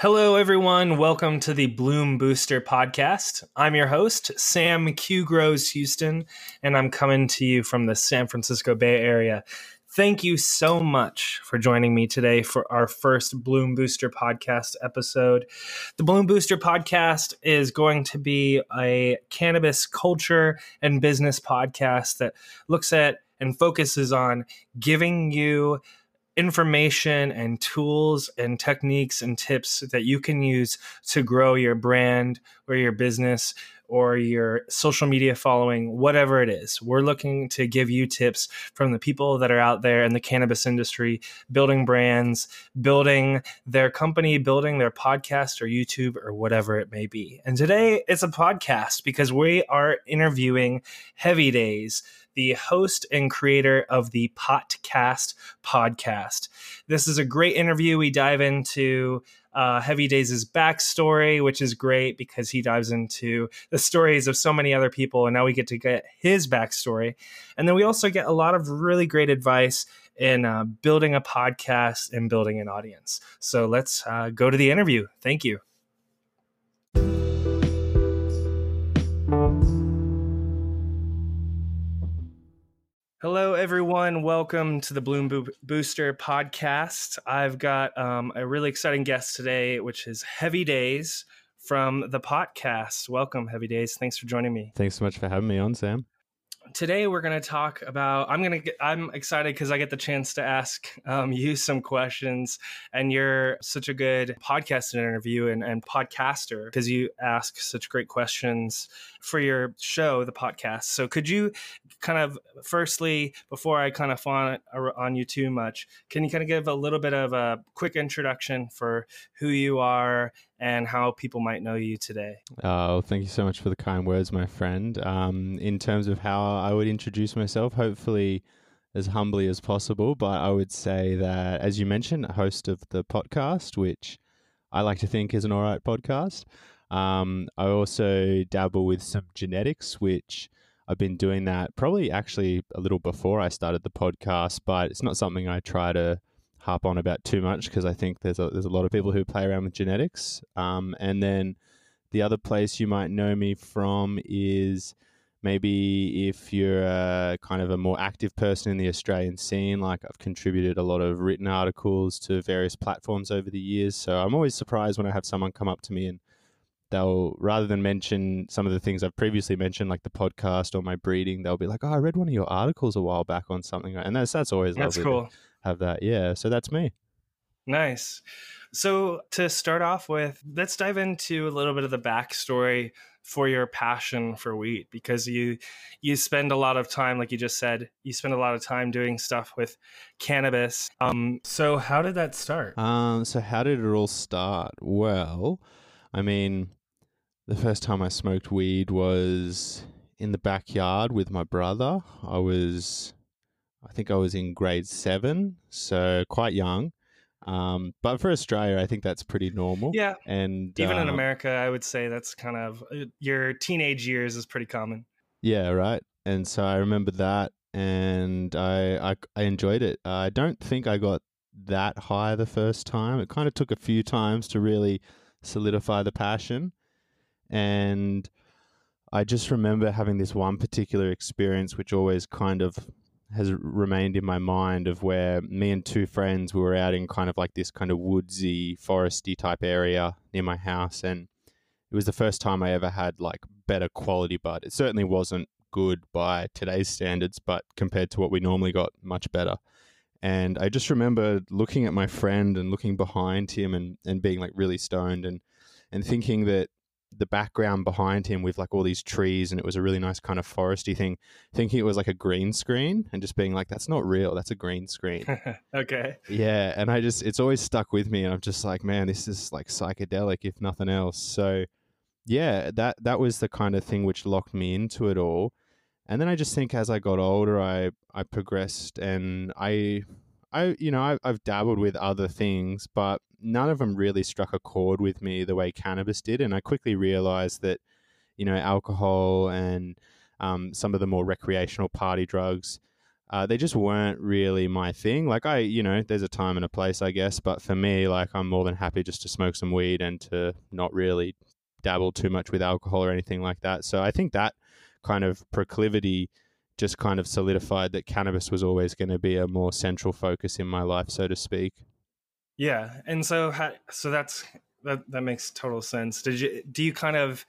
Hello, everyone. Welcome to the Bloom Booster podcast. I'm your host, Sam Q Grows Houston, and I'm coming to you from the San Francisco Bay Area. Thank you so much for joining me today for our first Bloom Booster podcast episode. The Bloom Booster podcast is going to be a cannabis culture and business podcast that looks at and focuses on giving you information and tools and techniques and tips that you can use to grow your brand or your business or your social media following, whatever it is. We're looking to give you tips from the people that are out there in the cannabis industry, building brands, building their company, building their podcast or YouTube or whatever it may be. And today it's a podcast because we are interviewing Heavy Days the host and creator of the Potcast podcast. This is a great interview. We dive into uh, Heavy Days' backstory, which is great because he dives into the stories of so many other people, and now we get to get his backstory. And then we also get a lot of really great advice in uh, building a podcast and building an audience. So let's uh, go to the interview. Thank you. Hello, everyone. Welcome to the Bloom Bo- Booster podcast. I've got um, a really exciting guest today, which is Heavy Days from the Potcast. Welcome, Heavy Days. Thanks for joining me. Thanks so much for having me on, Sam today we're going to talk about i'm going to i'm excited because i get the chance to ask um, you some questions and you're such a good podcast interview and, and podcaster because you ask such great questions for your show the podcast. So could you kind of firstly before i kind of fawn on you too much can you kind of give a little bit of a quick introduction for who you are and how people might know you today. Oh, thank you so much for the kind words, my friend. Um, in terms of how I would introduce myself, hopefully as humbly as possible, but I would say that, as you mentioned, host of the Potcast, which I like to think is an all right podcast. Um, I also dabble with some genetics, which I've been doing that probably actually a little before I started the podcast, but it's not something I try to harp on about too much because I think there's a, there's a lot of people who play around with genetics. Um, and then the other place you might know me from is maybe if you're a, kind of a more active person in the Australian scene, like I've contributed a lot of written articles to various platforms over the years. So I'm always surprised when I have someone come up to me and they'll rather than mention some of the things I've previously mentioned, like the podcast or my breeding, they'll be like, "Oh, I read one of your articles a while back on something," and that's that's always that's lovely cool have that. Yeah. So that's me. Nice. So to start off with, let's dive into a little bit of the backstory for your passion for weed because you you spend a lot of time like you just said you spend a lot of time doing stuff with cannabis um so how did that start um so how did it all start well i mean the first time i smoked weed was in the backyard with my brother i was I think I was in grade seven, so quite young. Um, but for Australia, I think that's pretty normal. Yeah, and even in um, America, I would say that's kind of uh, your teenage years is pretty common. Yeah, right. And so I remember that, and I I, I enjoyed it. I don't think I got that high the first time. It kind of took a few times to really solidify the passion, and I just remember having this one particular experience, which always kind of has remained in my mind of where me and two friends we were out in kind of like this kind of woodsy, foresty type area near my house, and it was the first time I ever had like better quality bud. It certainly wasn't good by today's standards, but compared to what we normally got, much better. And I just remember looking at my friend and looking behind him and, and being like really stoned and and thinking that the background behind him with like all these trees and it was a really nice kind of foresty thing thinking it was like a green screen and just being like that's not real that's a green screen. Okay. Yeah and i just it's always stuck with me and i'm just like man this is like psychedelic if nothing else. So yeah that that was the kind of thing which locked me into it all. And then i just think as i got older i i progressed and i I, you know, I, I've dabbled with other things, but none of them really struck a chord with me the way cannabis did. And I quickly realized that, you know, alcohol and um, some of the more recreational party drugs uh, they just weren't really my thing. Like I, you know, there's a time and a place, I guess. But for me, like I'm more than happy just to smoke some weed and to not really dabble too much with alcohol or anything like that. So I think that kind of proclivity just kind of solidified that cannabis was always going to be a more central focus in my life, so to speak. Yeah, and so so that's that that makes total sense. Did you do you kind of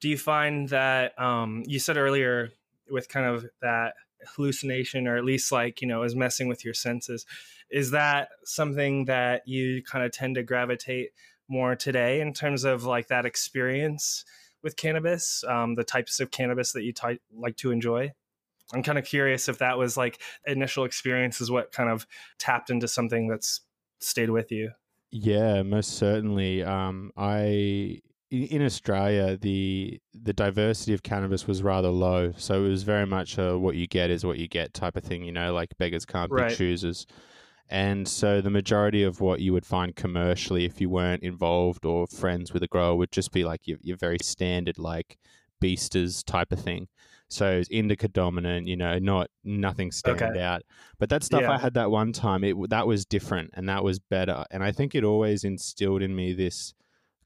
do you find that um, you said earlier with kind of that hallucination or at least like you know is messing with your senses is that something that you kind of tend to gravitate more today in terms of like that experience with cannabis um, the types of cannabis that you like to enjoy i'm kind of curious if that was like initial experience is what kind of tapped into something that's stayed with you yeah most certainly um, i in Australia, the the diversity of cannabis was rather low, so it was very much a, what you get is what you get type of thing. You know, like beggars can't right. be choosers. And so the majority of what you would find commercially, if you weren't involved or friends with a grower, would just be like your, your very standard like beasters type of thing. So it's indica dominant, you know, not nothing stand okay. out. But that stuff yeah. I had that one time, it that was different and that was better. And I think it always instilled in me this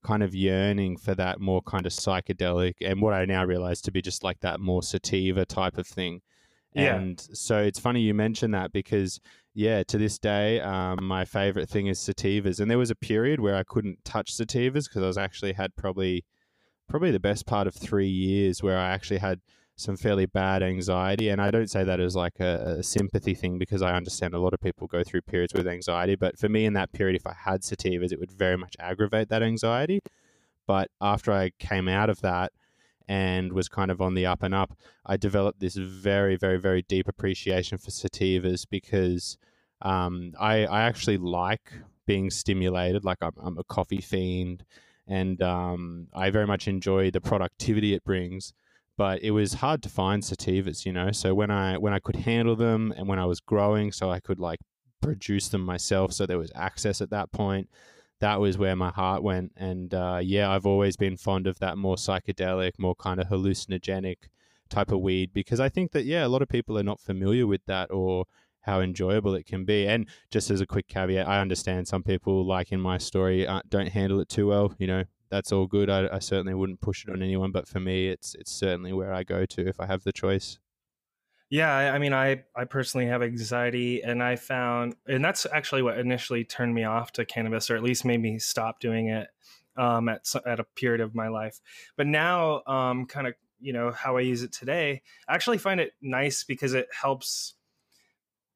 kind of yearning for that more kind of psychedelic and what I now realize to be just like that more sativa type of thing. Yeah. And so it's funny you mention that because yeah, to this day, um, my favorite thing is sativas. And there was a period where I couldn't touch sativas because I was actually had probably probably the best part of three years where I actually had some fairly bad anxiety. And I don't say that as like a, a, sympathy thing because I understand a lot of people go through periods with anxiety. But for me, in that period, if I had sativas, it would very much aggravate that anxiety. But after I came out of that and was kind of on the up and up, I developed this very, very, very deep appreciation for sativas because um, I, I actually like being stimulated. Like I'm, I'm a coffee fiend and um, I very much enjoy the productivity it brings but it was hard to find sativas, you know. So when I when I could handle them and when I was growing, so I could like produce them myself, so there was access at that point. That was where my heart went, and uh, yeah, I've always been fond of that more psychedelic, more kind of hallucinogenic type of weed because I think that yeah, a lot of people are not familiar with that or how enjoyable it can be. And just as a quick caveat, I understand some people, like in my story, uh, don't handle it too well. You know, that's all good. I, I certainly wouldn't push it on anyone, but for me, it's it's certainly where I go to if I have the choice. Yeah, I mean, I I personally have anxiety, and I found, and that's actually what initially turned me off to cannabis, or at least made me stop doing it um, at at a period of my life. But now, um, kind of, you know, how I use it today, I actually find it nice because it helps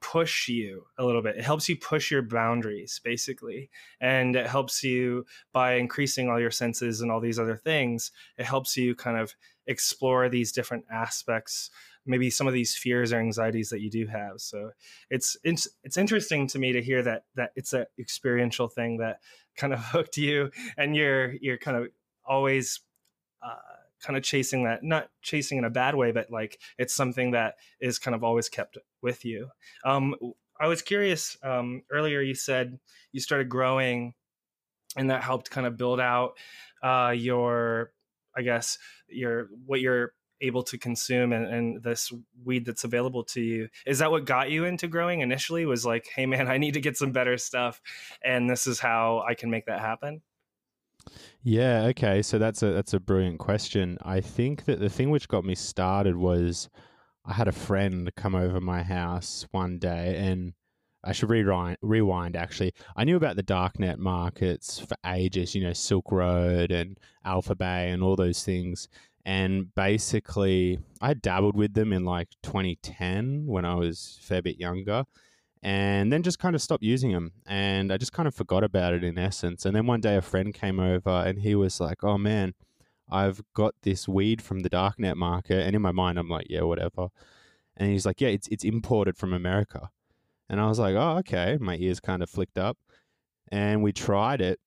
push you a little bit. It helps you push your boundaries, basically. And it helps you by increasing all your senses and all these other things. It helps you kind of explore these different aspects, maybe some of these fears or anxieties that you do have. So it's it's, it's interesting to me to hear that that it's an experiential thing that kind of hooked you and you're you're kind of always uh, kind of chasing that not chasing in a bad way but like it's something that is kind of always kept with you um, i was curious um, earlier you said you started growing and that helped kind of build out uh, your i guess your what you're able to consume and, and, this weed that's available to you is that what got you into growing initially was like hey man i need to get some better stuff and this is how i can make that happen yeah, okay. So that's a that's a brilliant question. I think that the thing which got me started was I had a friend come over my house one day and I should rewind rewind actually. I knew about the darknet markets for ages, you know, Silk Road and Alpha Bay and all those things. And basically I dabbled with them in like 2010 when I was a fair bit younger and then just kind of stopped using them. And I just kind of forgot about it in essence. And then one day a friend came over and he was like, oh man, I've got this weed from the darknet market. And in my mind, I'm like, yeah, whatever. And he's like, yeah, it's, it's imported from America. And I was like, oh, okay. My ears kind of flicked up. And we tried it.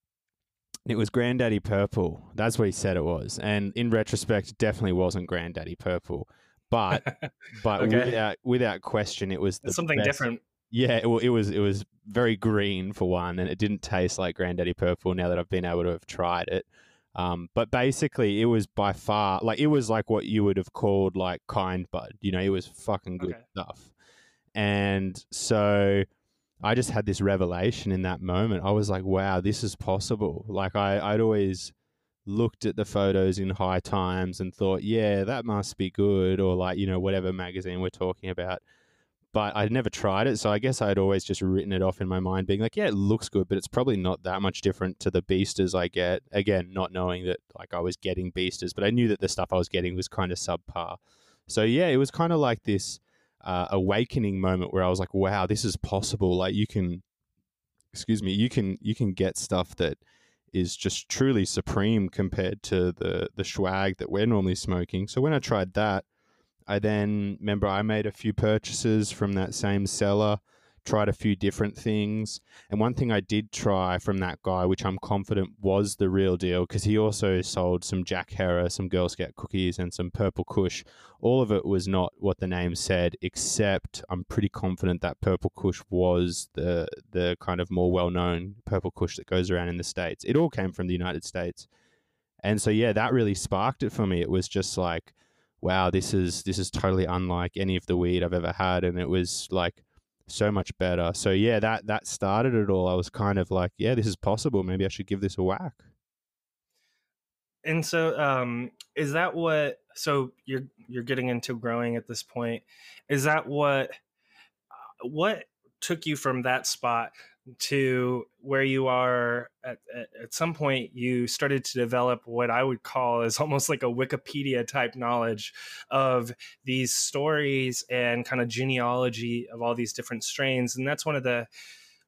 It was Granddaddy Purple. That's what he said it was. And in retrospect, it definitely wasn't Granddaddy Purple. But but okay. without without question, it was something best. different yeah, it, it, was it was very green for one, and it didn't taste like Granddaddy Purple. Now that I've been able to have tried it, um, but basically, it was by far like it was like what you would have called like kind bud. You know, it was fucking good okay. stuff. and so I just had this revelation in that moment. I was like, wow, this is possible. Like I, I'd always looked at the photos in high times and thought, yeah, that must be good, or like, you know, whatever magazine we're talking about. But I'd never tried it. So I guess I'd always just written it off in my mind, being like, yeah, it looks good, but it's probably not that much different to the beasters I get. Again, not knowing that like I was getting beasters, but I knew that the stuff I was getting was kind of subpar. So yeah, it was kind of like this uh, awakening moment where I was like, wow, this is possible. Like you can, excuse me, you can you can get stuff that is just truly supreme compared to the the swag that we're normally smoking. So when I tried that, I then remember I made a few purchases from that same seller tried a few different things. And one thing I did try from that guy, which I'm confident was the real deal, because he also sold some Jack Herer, some Girl Scout cookies, and some Purple Kush. All of it was not what the name said, except I'm pretty confident that Purple Kush was the the kind of more well known Purple Kush that goes around in the States. It all came from the United States. And so yeah, that really sparked it for me. It was just like, wow, this is this is totally unlike any of the weed I've ever had. And it was like so much better. So yeah, that that started it all. I was kind of like, yeah, this is possible. Maybe I should give this a whack. And so um is that what so you're you're getting into growing at this point. Is that what uh, what took you from that spot to where you are at, at, at, some point you started to develop what i would call is almost like a wikipedia type knowledge of these stories and kind of genealogy of all these different strains and that's one of the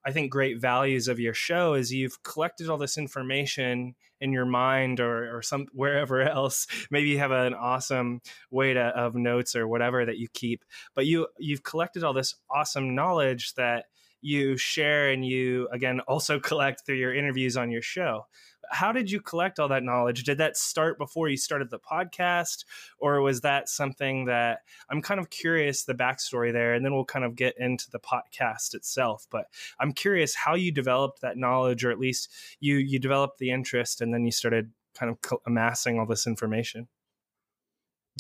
I think great values of your show is you've collected all this information in your mind or, or some wherever else. Maybe you have an awesome way to, of notes or whatever that you keep, but you you've collected all this awesome knowledge that you share and you again also collect through your interviews on your show how did you collect all that knowledge? Did that start before you started the podcast, or was that something that I'm kind of curious the backstory there, and then we'll kind of get into the podcast itself. But I'm curious how you developed that knowledge, or at least you you developed the interest, and then you started kind of amassing all this information.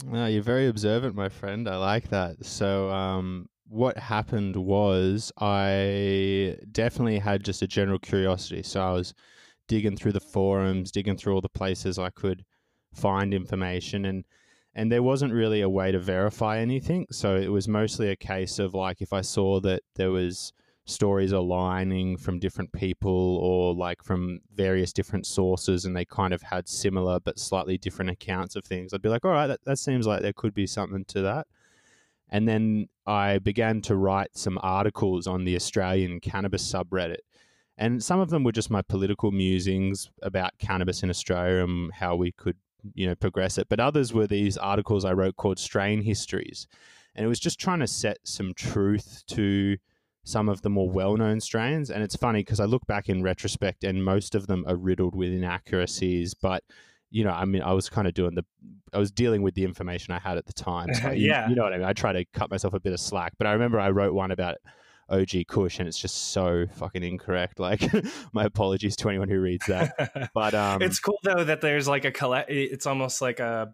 Well, you're very observant, my friend. I like that. So, um, what happened was I definitely had just a general curiosity. So I was digging through the forums, digging through all the places I could find information and and there wasn't really a way to verify anything. So it was mostly a case of like if I saw that there was stories aligning from different people or like from various different sources and they kind of had similar but slightly different accounts of things, I'd be like, all right, that, that seems like there could be something to that. And then I began to write some articles on the Australian cannabis subreddit. And some of them were just my political musings about cannabis in Australia and how we could, you know, progress it. But others were these articles I wrote called Strain Histories. And it was just trying to set some truth to some of the more well known strains. And it's funny because I look back in retrospect and most of them are riddled with inaccuracies. But, you know, I mean, I was kind of doing the, I was dealing with the information I had at the time. So yeah. You, you know what I mean? I try to cut myself a bit of slack. But I remember I wrote one about OG Kush, and it's just so fucking incorrect. Like, my apologies to anyone who reads that. But um, it's cool though that there's like a collect. It's almost like a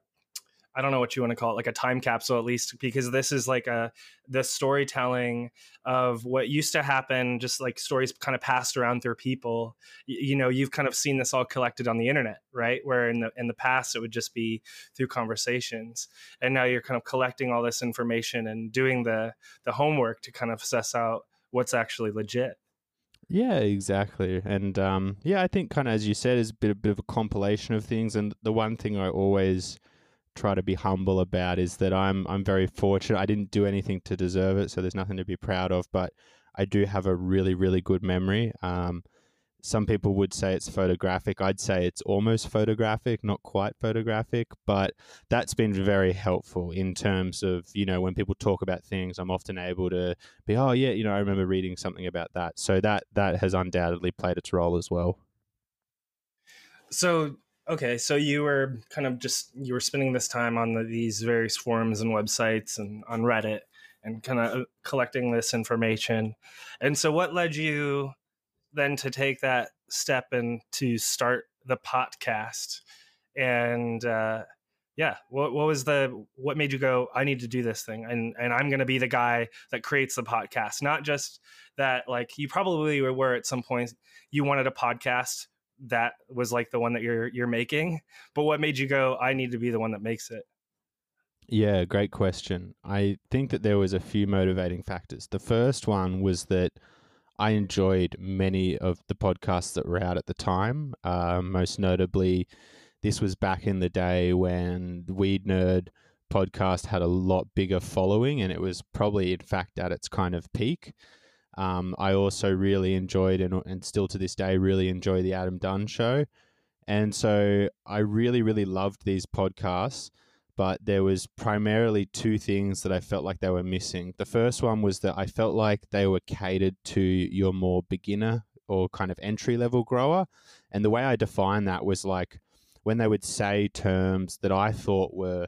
I don't know what you want to call it, like a time capsule at least, because this is like a the storytelling of what used to happen, just like stories kind of passed around through people. You, you, know, you've kind of seen this all collected on the internet, right? Where in the in the past it would just be through conversations, and now you're kind of collecting all this information and doing the the homework to kind of assess out what's actually legit. Yeah, exactly. And um, yeah, I think kind of as you said, is a bit, a bit of a compilation of things. And the one thing I always try to be humble about is that I'm I'm very fortunate. I didn't do anything to deserve it, so there's nothing to be proud of. But I do have a really really good memory. Um, some people would say it's photographic. I'd say it's almost photographic, not quite photographic, but that's been very helpful in terms of, you know, when people talk about things, I'm often able to be, oh yeah, you know, I remember reading something about that. So that that has undoubtedly played its role as well. So okay so you were kind of just you were spending this time on the, these various forums and websites and on reddit and kind of uh, collecting this information. And so what led you then to take that step and to start the podcast? And uh, yeah what, what was the what made you go i need to do this thing and and i'm going to be the guy that creates the podcast? Not just that like you probably were at some point you wanted a podcast that was like the one that you're you're making but what made you go i need to be the one that makes it yeah great question. I think that there was a few motivating factors. The first one was that i enjoyed many of the podcasts that were out at the time uh, most notably this was back in the day when Weed Nerd podcast had a lot bigger following and it was probably, in fact, at its kind of peak. Um, I also really enjoyed and, and still to this day really enjoy the Adam Dunn show. And so I really, really loved these podcasts, but there was primarily two things that I felt like they were missing. The first one was that I felt like they were catered to your more beginner or kind of entry level grower. And the way I define that was like when they would say terms that I thought were,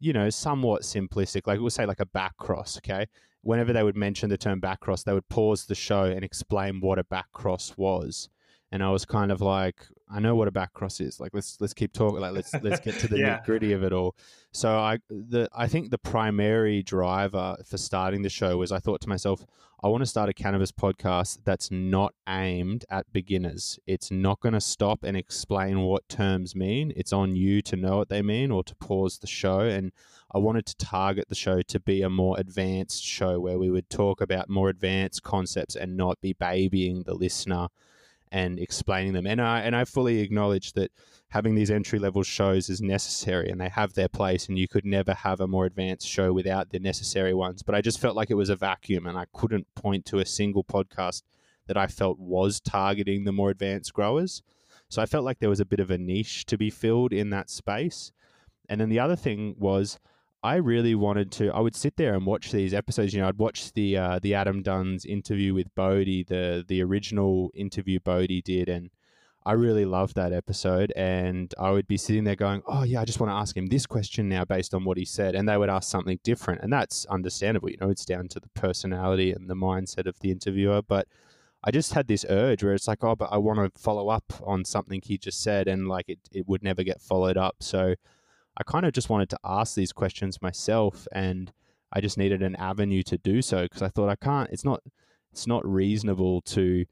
you know, somewhat simplistic, like we'll say like a back cross, okay? Whenever they would mention the term backcross, they would pause the show and explain what a backcross was. And I was kind of like, I know what a back cross is. Like let's let's keep talking. Like let's let's get to the yeah. nitty gritty of it all. So I the I think the primary driver for starting the show was I thought to myself, I want to start a cannabis podcast that's not aimed at beginners. It's not going to stop and explain what terms mean. It's on you to know what they mean or to pause the show. And I wanted to target the show to be a more advanced show where we would talk about more advanced concepts and not be babying the listener and explaining them. And I and I fully acknowledge that having these entry level shows is necessary and they have their place and you could never have a more advanced show without the necessary ones. But I just felt like it was a vacuum and I couldn't point to a single podcast that I felt was targeting the more advanced growers. So I felt like there was a bit of a niche to be filled in that space. And then the other thing was I really wanted to. I would sit there and watch these episodes. You know, I'd watch the uh, the Adam Dunn's interview with Bodhi, the the original interview Bodhi did, and I really loved that episode. And I would be sitting there going, "Oh yeah, I just want to ask him this question now based on what he said," and they would ask something different, and that's understandable. You know, it's down to the personality and the mindset of the interviewer, but. I just had this urge where it's like, oh, but I want to follow up on something he just said, and like it, it would never get followed up. So I kind of just wanted to ask these questions myself, and I just needed an avenue to do so because I thought I can't. It's not. It's not reasonable to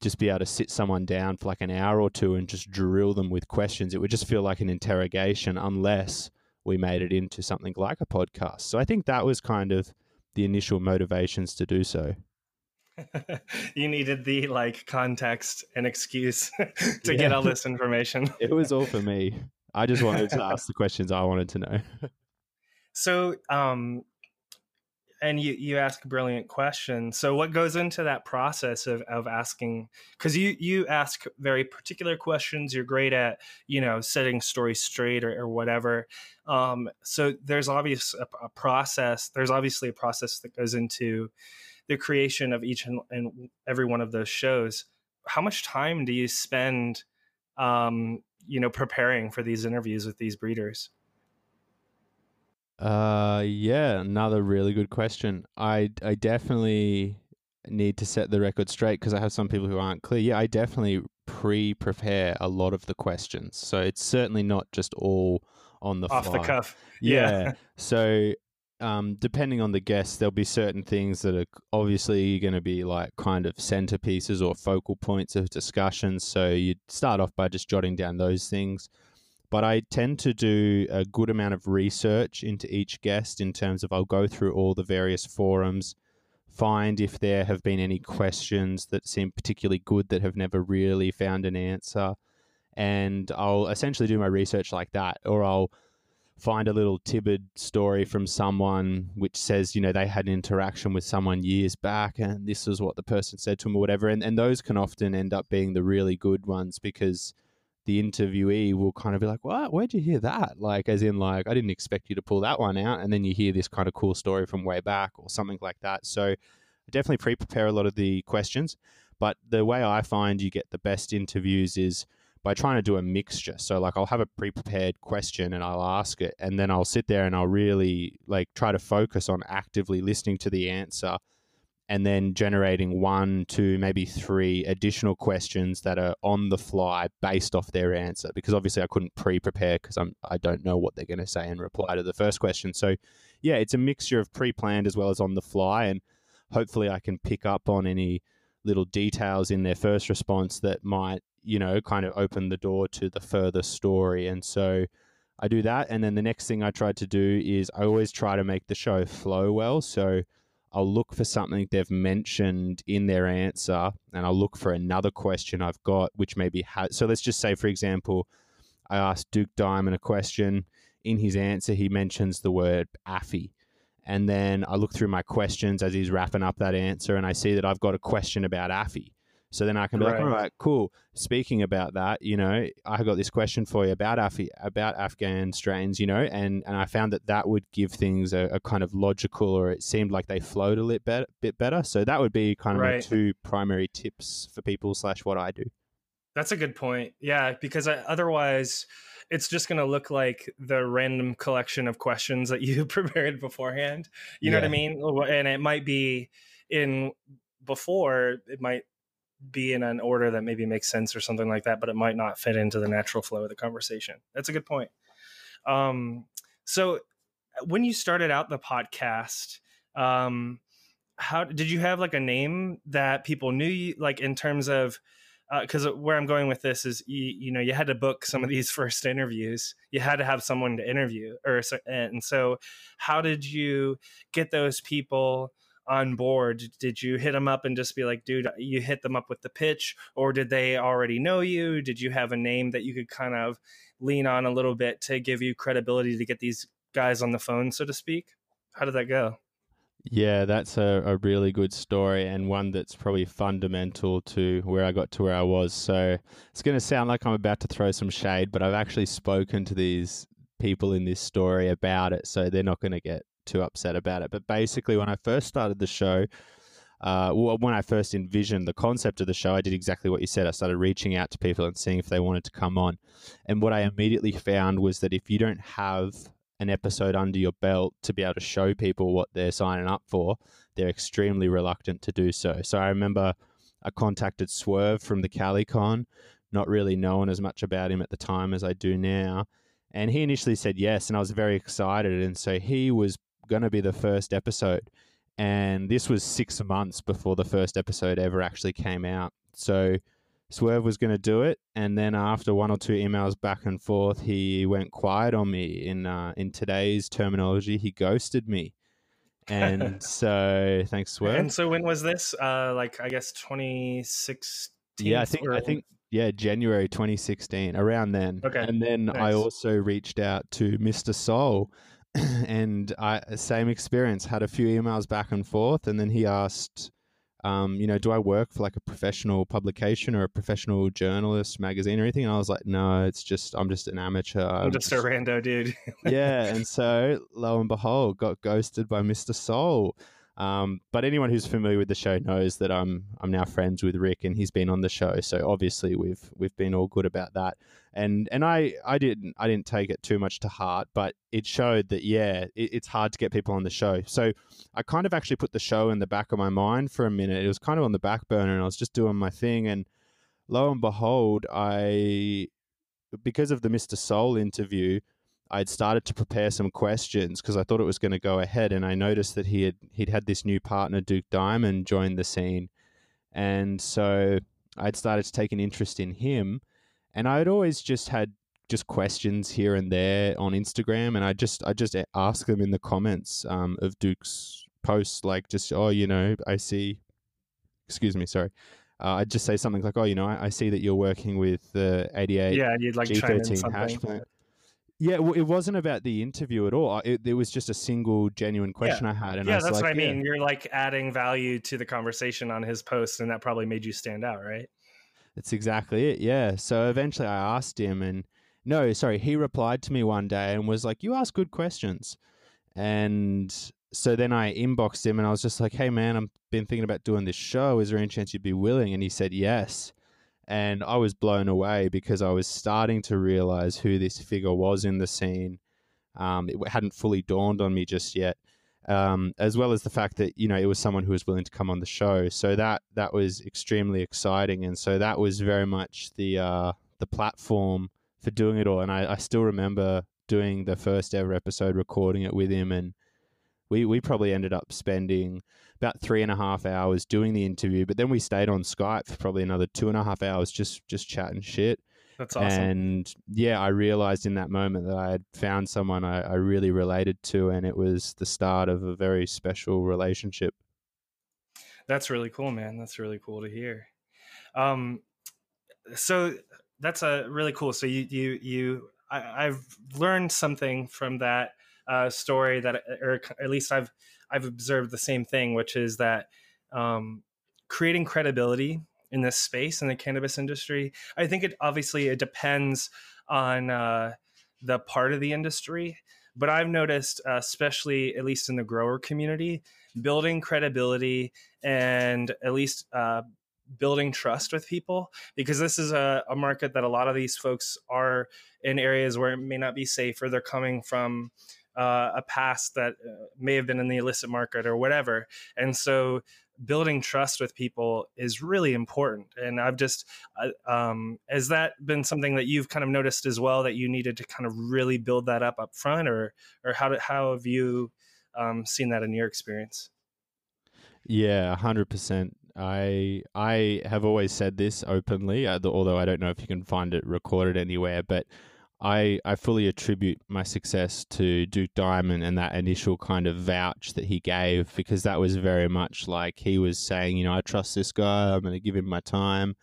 just be able to sit someone down for like an hour or two and just drill them with questions. It would just feel like an interrogation unless we made it into something like a podcast. So I think that was kind of the initial motivations to do so. you needed the like context and excuse to yeah. get all this information. it was all for me. I just wanted to ask the questions I wanted to know. so, um, and you you ask brilliant questions. So, what goes into that process of of asking? Because you you ask very particular questions. You're great at you know setting stories straight or, or whatever. Um, so, there's obvious a, a process. There's obviously a process that goes into the creation of each and, and every one of those shows. How much time do you spend? Um, you know preparing for these interviews with these breeders? Uh, yeah, another really good question. I I definitely need to set the record straight because I have some people who aren't clear. Yeah, I definitely pre-prepare a lot of the questions, so it's certainly not just all on the off fly. the cuff. Yeah. yeah. so um, depending on the guest, there'll be certain things that are obviously going to be like kind of centerpieces or focal points of discussion. So you start off by just jotting down those things. But I tend to do a good amount of research into each guest in terms of I'll go through all the various forums, find if there have been any questions that seem particularly good that have never really found an answer. And I'll essentially do my research like that, or I'll find a little tibid story from someone which says, you know, they had an interaction with someone years back and this is what the person said to them or whatever. And, and those can often end up being the really good ones because the interviewee will kind of be like, what? Where'd you hear that? Like, as in, like, I didn't expect you to pull that one out. And then you hear this kind of cool story from way back or something like that. So definitely pre prepare a lot of the questions. But the way I find you get the best interviews is by trying to do a mixture. So like I'll have a pre-prepared question and I'll ask it and then I'll sit there and I'll really like try to focus on actively listening to the answer and then generating one, two, maybe three additional questions that are on the fly based off their answer. Because obviously I couldn't pre-prepare because I'm I don't know what they're going to say in reply to the first question. So yeah, it's a mixture of pre-planned as well as on the fly, and hopefully I can pick up on any little details in their first response that might you know kind of open the door to the further story. And so I do that, and then the next thing I try to do is I always try to make the show flow well. So I'll look for something they've mentioned in their answer, and I'll look for another question I've got, which maybe has. So let's just say, for example, I asked Duke Diamond a question. In his answer, he mentions the word AFI. And then I look through my questions as he's wrapping up that answer, and I see that I've got a question about AFI. So then I can be like, all right, cool. Speaking about that, you know, I got this question for you about Af- about Afghan strains, you know, and, and I found that that would give things a, a kind of logical, or it seemed like they flowed a little bit, bit better. So that would be kind of right. my two primary tips for people slash what I do. That's a good point. Yeah, because I, otherwise it's just going to look like the random collection of questions that you prepared beforehand. You know what I mean? And it might be in before it might be in an order that maybe makes sense or something like that, but it might not fit into the natural flow of the conversation. That's a good point. Um, so when you started out the podcast, um, how did you have like a name that people knew you like in terms of because uh, where I'm going with this is you, you know you had to book some of these first interviews you had to have someone to interview or and so how did you get those people on board did you hit them up and just be like dude you hit them up with the pitch or did they already know you? Did you have a name that you could kind of lean on a little bit to give you credibility to get these guys on the phone so to speak? How did that go? Yeah, that's a, a really good story and one that's probably fundamental to where I got to where I was. So it's going to sound like I'm about to throw some shade, but I've actually spoken to these people in this story about it, so they're not going to get too upset about it. But basically, when I first started the show, uh, when I first envisioned the concept of the show, I did exactly what you said. I started reaching out to people and seeing if they wanted to come on. And what I immediately found was that if you don't have an episode under your belt to be able to show people what they're signing up for, they're extremely reluctant to do so. So I remember I contacted Swerve from the CaliCon, not really knowing as much about him at the time as I do now. And he initially said yes, and I was very excited. And so he was going to be the first episode. And this was six months before the first episode ever actually came out. So Swerve was going to do it, and then after one or two emails back and forth, he went quiet on me. In uh, in today's terminology, he ghosted me. And so, thanks, Swerve. And so, when was this? Uh, like, I guess 2016. Yeah, I think or... I think yeah, January 2016, around then. Okay. And then nice. I also reached out to Mr. Soul, and I same experience. Had a few emails back and forth, and then he asked um, you know, do I work for like a professional publication or a professional journalist magazine or anything? And I was like, no, it's just I'm just an amateur. I'm, I'm just, just, a rando dude. yeah, and so lo and behold, got ghosted by Mr. Soul. Um, but anyone who's familiar with the show knows that I'm I'm now friends with Rick, and he's been on the show. So obviously we've we've been all good about that. And and I I didn't I didn't take it too much to heart, but it showed that yeah, it, it's hard to get people on the show. So I kind of actually put the show in the back of my mind for a minute. It was kind of on the back burner, and I was just doing my thing. And lo and behold, I because of the Mr. Soul interview. I'd started to prepare some questions because I thought it was going to go ahead, and I noticed that he had he'd had this new partner, Duke Diamond, join the scene, and so I'd started to take an interest in him, and I'd always just had just questions here and there on Instagram, and I just I just ask them in the comments um, of Duke's posts, like just oh you know I see, excuse me, sorry. Uh, I'd just say something like, "Oh, you know, I, I see that you're working with the 88 yeah, you'd like G13 hash plant." Yeah, well, it wasn't about the interview at all. It, it was just a single genuine question yeah. I had. And yeah, I that's like, what I mean. Yeah. You're like adding value to the conversation on his post, and that probably made you stand out, right? That's exactly it. Yeah. So eventually I asked him, and no, sorry, he replied to me one day and was like, You ask good questions. And so then I inboxed him and I was just like, Hey, man, I've been thinking about doing this show. Is there any chance you'd be willing? And he said, Yes. And I was blown away because I was starting to realize who this figure was in the scene. Um, it hadn't fully dawned on me just yet. um, as well as the fact that you know it was someone who was willing to come on the show. So that that was extremely exciting, and so that was very much the uh, the platform for doing it all. And I, I still remember doing the first ever episode, recording it with him, and we we probably ended up spending about three and a half hours doing the interview, but then we stayed on Skype for probably another two and a half hours just just chatting shit. That's awesome. And yeah, I realized in that moment that I had found someone I, I really related to, and it was the start of a very special relationship. That's really cool, man. That's really cool to hear. Um, so that's a really cool. So you you you I, have learned something from that uh, story that, or at least I've I've observed the same thing, which is that um, creating credibility in this space in the cannabis industry. I think it obviously it depends on uh, the part of the industry, but I've noticed, uh, especially at least in the grower community, building credibility and at least uh, building trust with people because this is a, a, market that a lot of these folks are in areas where it may not be safe or they're coming from uh, a past that uh, may have been in the illicit market or whatever. And so building trust with people is really important. And i've just uh, um, has that been something that you've kind of noticed as well that you needed to kind of really build that up up front or or how, how have you um, seen that in your experience? Yeah 100% I I have always said this openly, uh, although I don't know if you can find it recorded anywhere. But I I fully attribute my success to Duke Diamond and that initial kind of vouch that he gave because that was very much like he was saying, you know, I trust this guy. I'm going to give him my time.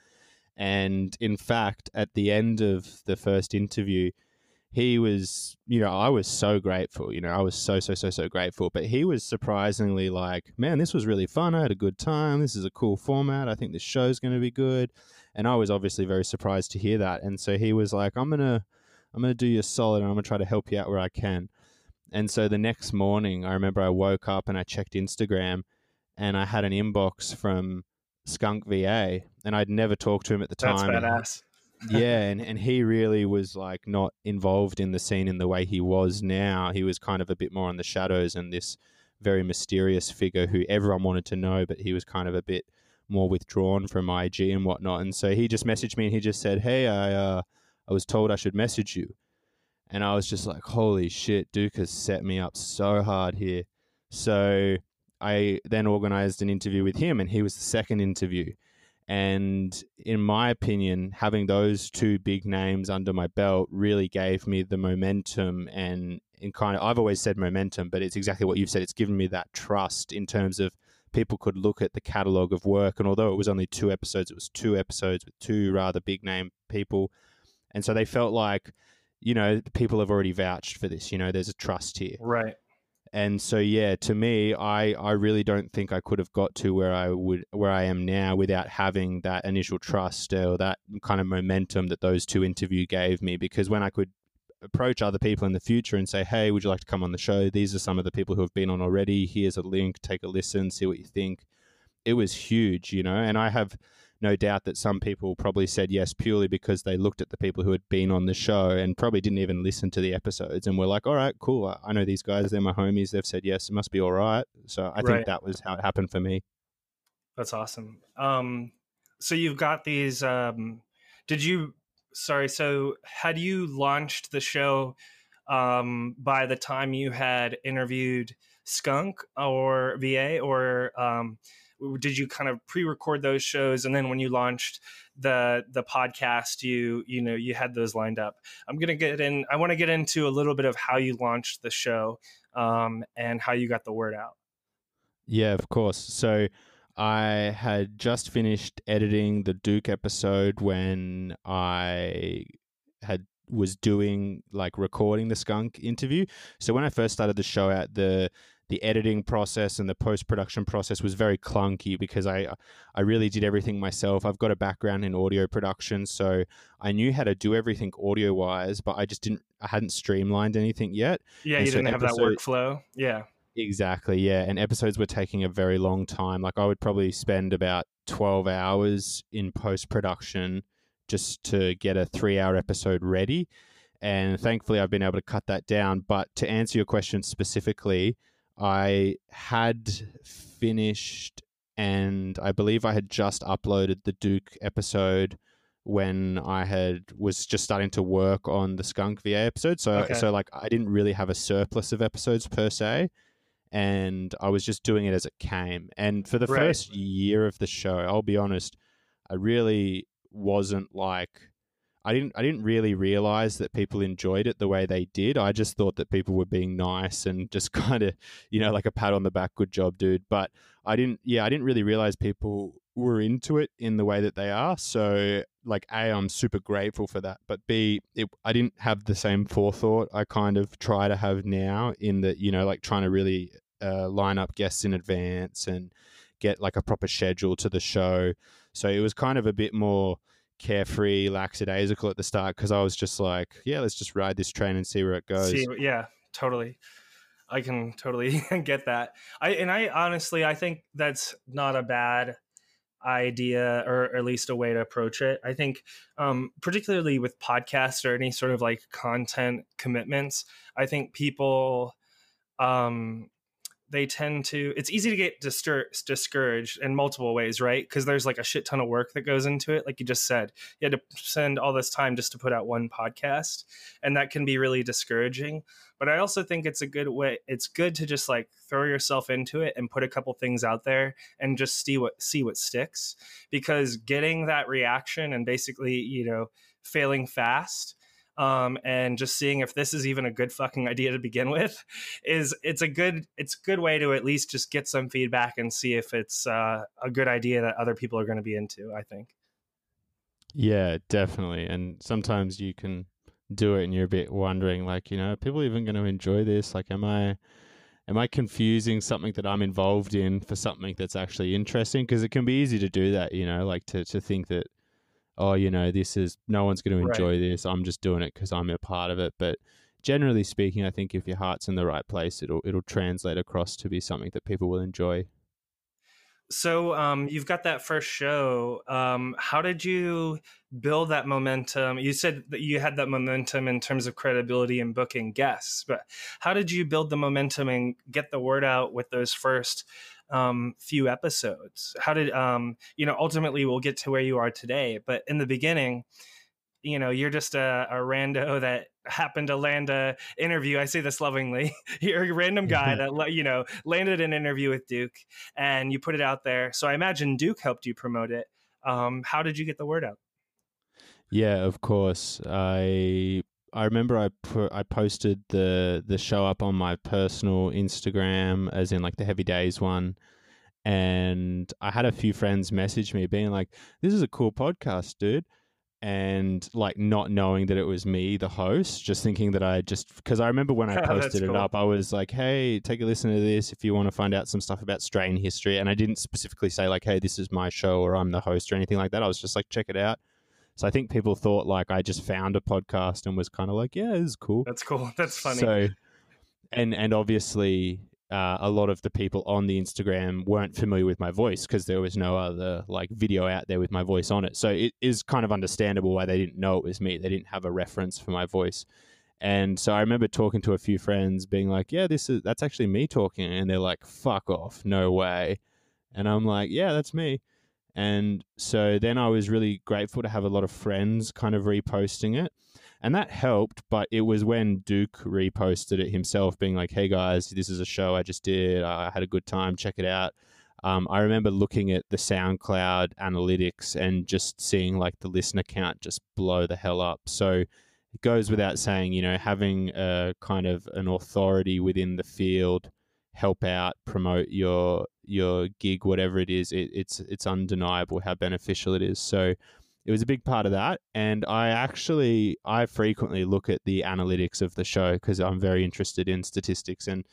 And in fact, at the end of the first interview, he was, you know, I was so grateful. You know, I was so, so, so, so grateful. But he was surprisingly like, man, this was really fun. I had a good time. This is a cool format. I think this show's going to be good. And I was obviously very surprised to hear that. And so he was like, I'm going to, I'm going to do you a solid and I'm going to try to help you out where I can. And so the next morning, I remember I woke up and I checked Instagram and I had an inbox from Skunk VA and I'd never talked to him at the time. That's badass yeah, and, and he really was like not involved in the scene in the way he was now. He was kind of a bit more on the shadows and this very mysterious figure who everyone wanted to know, but he was kind of a bit more withdrawn from IG and whatnot. And so he just messaged me and he just said, "Hey, I uh, I was told I should message you," and I was just like, "Holy shit, Duke has set me up so hard here." So I then organized an interview with him, and he was the second interview. And in my opinion, having those two big names under my belt really gave me the momentum and in kind of I've always said momentum, but it's exactly what you've said. It's given me that trust in terms of people could look at the catalog of work and although it was only two episodes, it was two episodes with two rather big name people. And so they felt like, you know, people have already vouched for this, you know, there's a trust here. Right. And so yeah to me i i really don't think i could have got to where i would where i am now without having that initial trust or that kind of momentum that those two interview gave me. Because when i could approach other people in the future and say hey would you like to come on the show? These are some of the people who have been on already. Here's a link. Take a listen. See what you think. It was huge you know? And i have no doubt that some people probably said yes purely because they looked at the people who had been on the show and probably didn't even listen to the episodes and were like, all right, cool. I know these guys. They're my homies. They've said yes. It must be all right. So I right. think that was how it happened for me. That's awesome. Um, so you've got these. Um, did you? Sorry. So had you launched the show um, by the time you had interviewed Skunk or VA, or um, did you kind of pre-record those shows? And then when you launched the the podcast you you know you had those lined up. I'm gonna get in i want to get into a little bit of how you launched the show um, and how you got the word out. Yeah of course. So i had just finished editing the duke episode when i had was doing like recording the skunk interview. So when i first started the show out the the editing process and the post production process was very clunky because I I really did everything myself. I've got a background in audio production, so I knew how to do everything audio wise, but I just didn't I hadn't streamlined anything yet. Yeah, and you so didn't episode, have that workflow. Yeah. Exactly. Yeah, and episodes were taking a very long time. Like I would probably spend about 12 hours in post production just to get a 3-hour episode ready. And thankfully I've been able to cut that down, but to answer your question specifically, I had finished, and I believe I had just uploaded the Duke episode when I had was just starting to work on the Skunk VA episode. So Okay. so like I didn't really have a surplus of episodes per se. And I was just doing it as it came. And for the Right. first year of the show, I'll be honest, I really wasn't like I didn't I didn't really realize that people enjoyed it the way they did. I just thought that people were being nice and just kind of, you know, like a pat on the back, good job, dude. But I didn't yeah, I didn't really realize people were into it in the way that they are. So like A, I'm super grateful for that. But B, it, I didn't have the same forethought I kind of try to have now in that, you know, like trying to really uh, line up guests in advance and get like a proper schedule to the show. So it was kind of a bit more carefree, lackadaisical at the start because I was just like, yeah, let's just ride this train and see where it goes. See, yeah, totally. I can totally get that. I and I honestly, I think that's not a bad idea or, at least a way to approach it. I think, um, particularly with podcasts or any sort of like content commitments, I think people, um, they tend to it's easy to get distur- discouraged in multiple ways right? Because there's like a shit ton of work that goes into it like you just said. You had to spend all this time just to put out one podcast and that can be really discouraging. But i also think it's a good way it's good to just like throw yourself into it and put a couple things out there and just see what see what sticks. Because getting that reaction and basically you know failing fast um, and just seeing if this is even a good fucking idea to begin with is it's a good it's a good way to at least just get some feedback and see if it's uh, a good idea that other people are going to be into i think Yeah, definitely. And sometimes you can do it and you're a bit wondering like, you know, are people even going to enjoy this? Like am I am I confusing something that I'm involved in for something that's actually interesting because it can be easy to do that, you know, like to to think that oh, you know, this is no one's going to Right. enjoy this. I'm just doing it cuz I'm a part of it, but generally speaking, I think if your heart's in the right place, it'll it'll translate across to be something that people will enjoy. so um, you've got that first show um, how did you build that momentum you said that you had that momentum in terms of credibility and booking guests but how did you build the momentum and get the word out with those first um, few episodes. How did um, you know ultimately we'll get to where you are today but in the beginning you know you're just a, a rando that happened to land a interview i say this lovingly you're a random guy that you know landed an interview with duke and you put it out there. So i imagine duke helped you promote it. Um, how did you get the word out? Yeah, of course. I I remember I put I posted the the show up on my personal Instagram, as in like the Heavy Days one, and I had a few friends message me being like, "This is a cool podcast, dude." And like not knowing that it was me, the host, just thinking that I just because I remember when I posted it up, I was like, "Hey, take a listen to this if you want to find out some stuff about strain history." And I didn't specifically say like, "Hey, this is my show" or "I'm the host" or anything like that. I was just like, "Check it out." So I think people thought like I just found a podcast and was kind of like, "Yeah, it's cool." that's cool that's funny So, and and obviously, uh, a lot of the people on the Instagram weren't familiar with my voice because there was no other like video out there with my voice on it. So it is kind of understandable why they didn't know it was me. They didn't have a reference for my voice. And so I remember talking to a few friends, being like, "Yeah, this is that's actually me talking," and they're like, "Fuck off, no way." And I'm like, "Yeah, that's me." And so then I was really grateful to have a lot of friends kind of reposting it. And that helped, but it was when Duke reposted it himself, being like, hey guys, this is a show I just did. I had a good time. Check it out. Um, I remember looking at the SoundCloud analytics and just seeing like the listener count just blow the hell up. So it goes without saying, you know, having a kind of an authority within the field help out, promote your your gig, whatever it is, it, it's it's undeniable how beneficial it is. So it was a big part of that, and I actually I frequently look at the analytics of the show because I'm very interested in statistics, and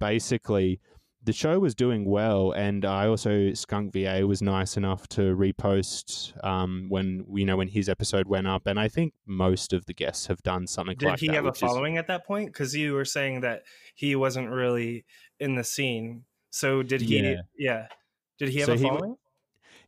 basically the show was doing well, and I also Skunk VA was nice enough to repost um, when you know when his episode went up, and I think most of the guests have done something did like he that. have a which is- following at that point because you were saying that he wasn't really in the scene so did he Yeah. yeah, did he have So a following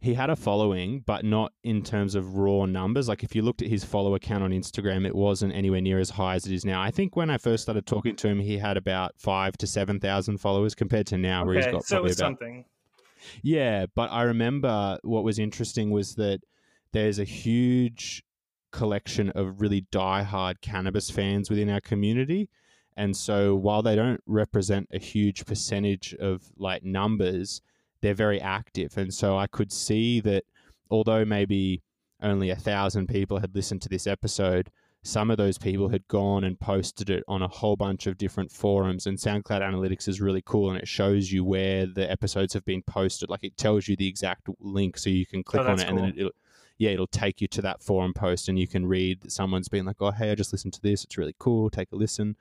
he had a following, but not in terms of raw numbers. Like if you looked at his follower count on Instagram, it wasn't anywhere near as high as it is now. I think when I first started talking to him, he had about five to seven thousand followers compared to now, where he's got so probably about something. yeah, but I remember what was interesting was that there's a huge collection of really die-hard cannabis fans within our community. And so while they don't represent a huge percentage of like numbers, they're very active. And so I could see that although maybe only a thousand people had listened to this episode, some of those people had gone and posted it on a whole bunch of different forums. And SoundCloud Analytics is really cool and it shows you where the episodes have been posted. Like it tells you the exact link so you can click Oh, on it and then it'll, yeah, it'll take you to that forum post and you can read that someone's been like, oh, hey, I just listened to this. It's really cool. Take a listen.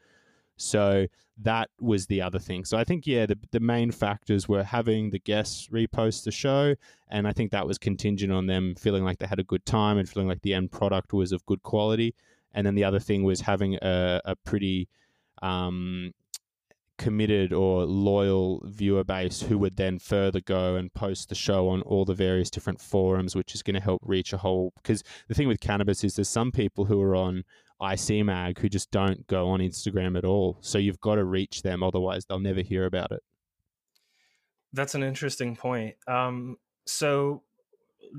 So that was the other thing. So I think, yeah, the, the main factors were having the guests repost the show. And I think that was contingent on them feeling like they had a good time and feeling like the end product was of good quality. And then the other thing was having a, a pretty um, committed or loyal viewer base who would then further go and post the show on all the various different forums, which is going to help reach a whole. Because the thing with cannabis is there's some people who are on IC Mag who just don't go on Instagram at all. So you've got to reach them, otherwise they'll never hear about it. That's an interesting point. Um, so,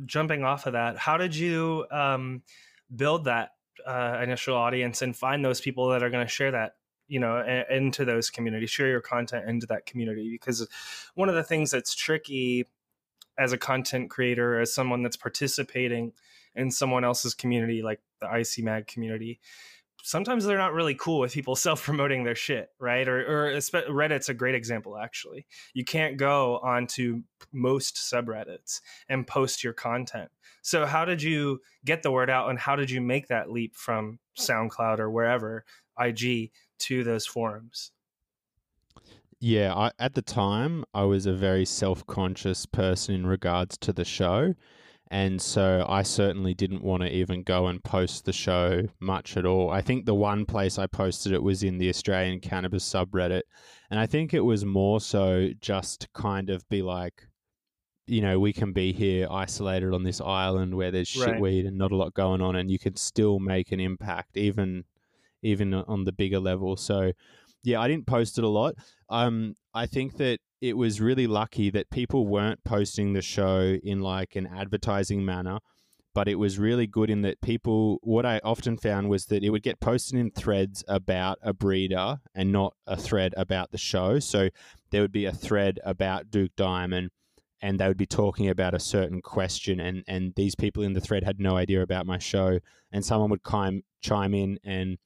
jumping off of that, how did you um, build that uh, initial audience and find those people that are going to share that, you know, into those communities, share your content into that community? Because one of the things that's tricky as a content creator, as someone that's participating in someone else's community, like the IC Mag community, sometimes they're not really cool with people self promoting their shit, right? Or, or Reddit's a great example, actually. You can't go onto most subreddits and post your content. So, how did you get the word out and how did you make that leap from SoundCloud or wherever, IG, to those forums? Yeah, I, at the time, I was a very self conscious person in regards to the show. And so I certainly didn't want to even go and post the show much at all. I think the one place I posted it was in the Australian cannabis subreddit. And I think it was more so just to kind of be like, you know, we can be here isolated on this island where there's Right. shitweed and not a lot going on, and you can still make an impact, even even on the bigger level. So, yeah, I didn't post it a lot. Um, I think that it was really lucky that people weren't posting the show in like an advertising manner, but it was really good in that people. What I often found was that it would get posted in threads about a breeder and not a thread about the show. So there would be a thread about Duke Diamond. And they would be talking about a certain question, and, and these people in the thread had no idea about my show. And someone would chime, chime in and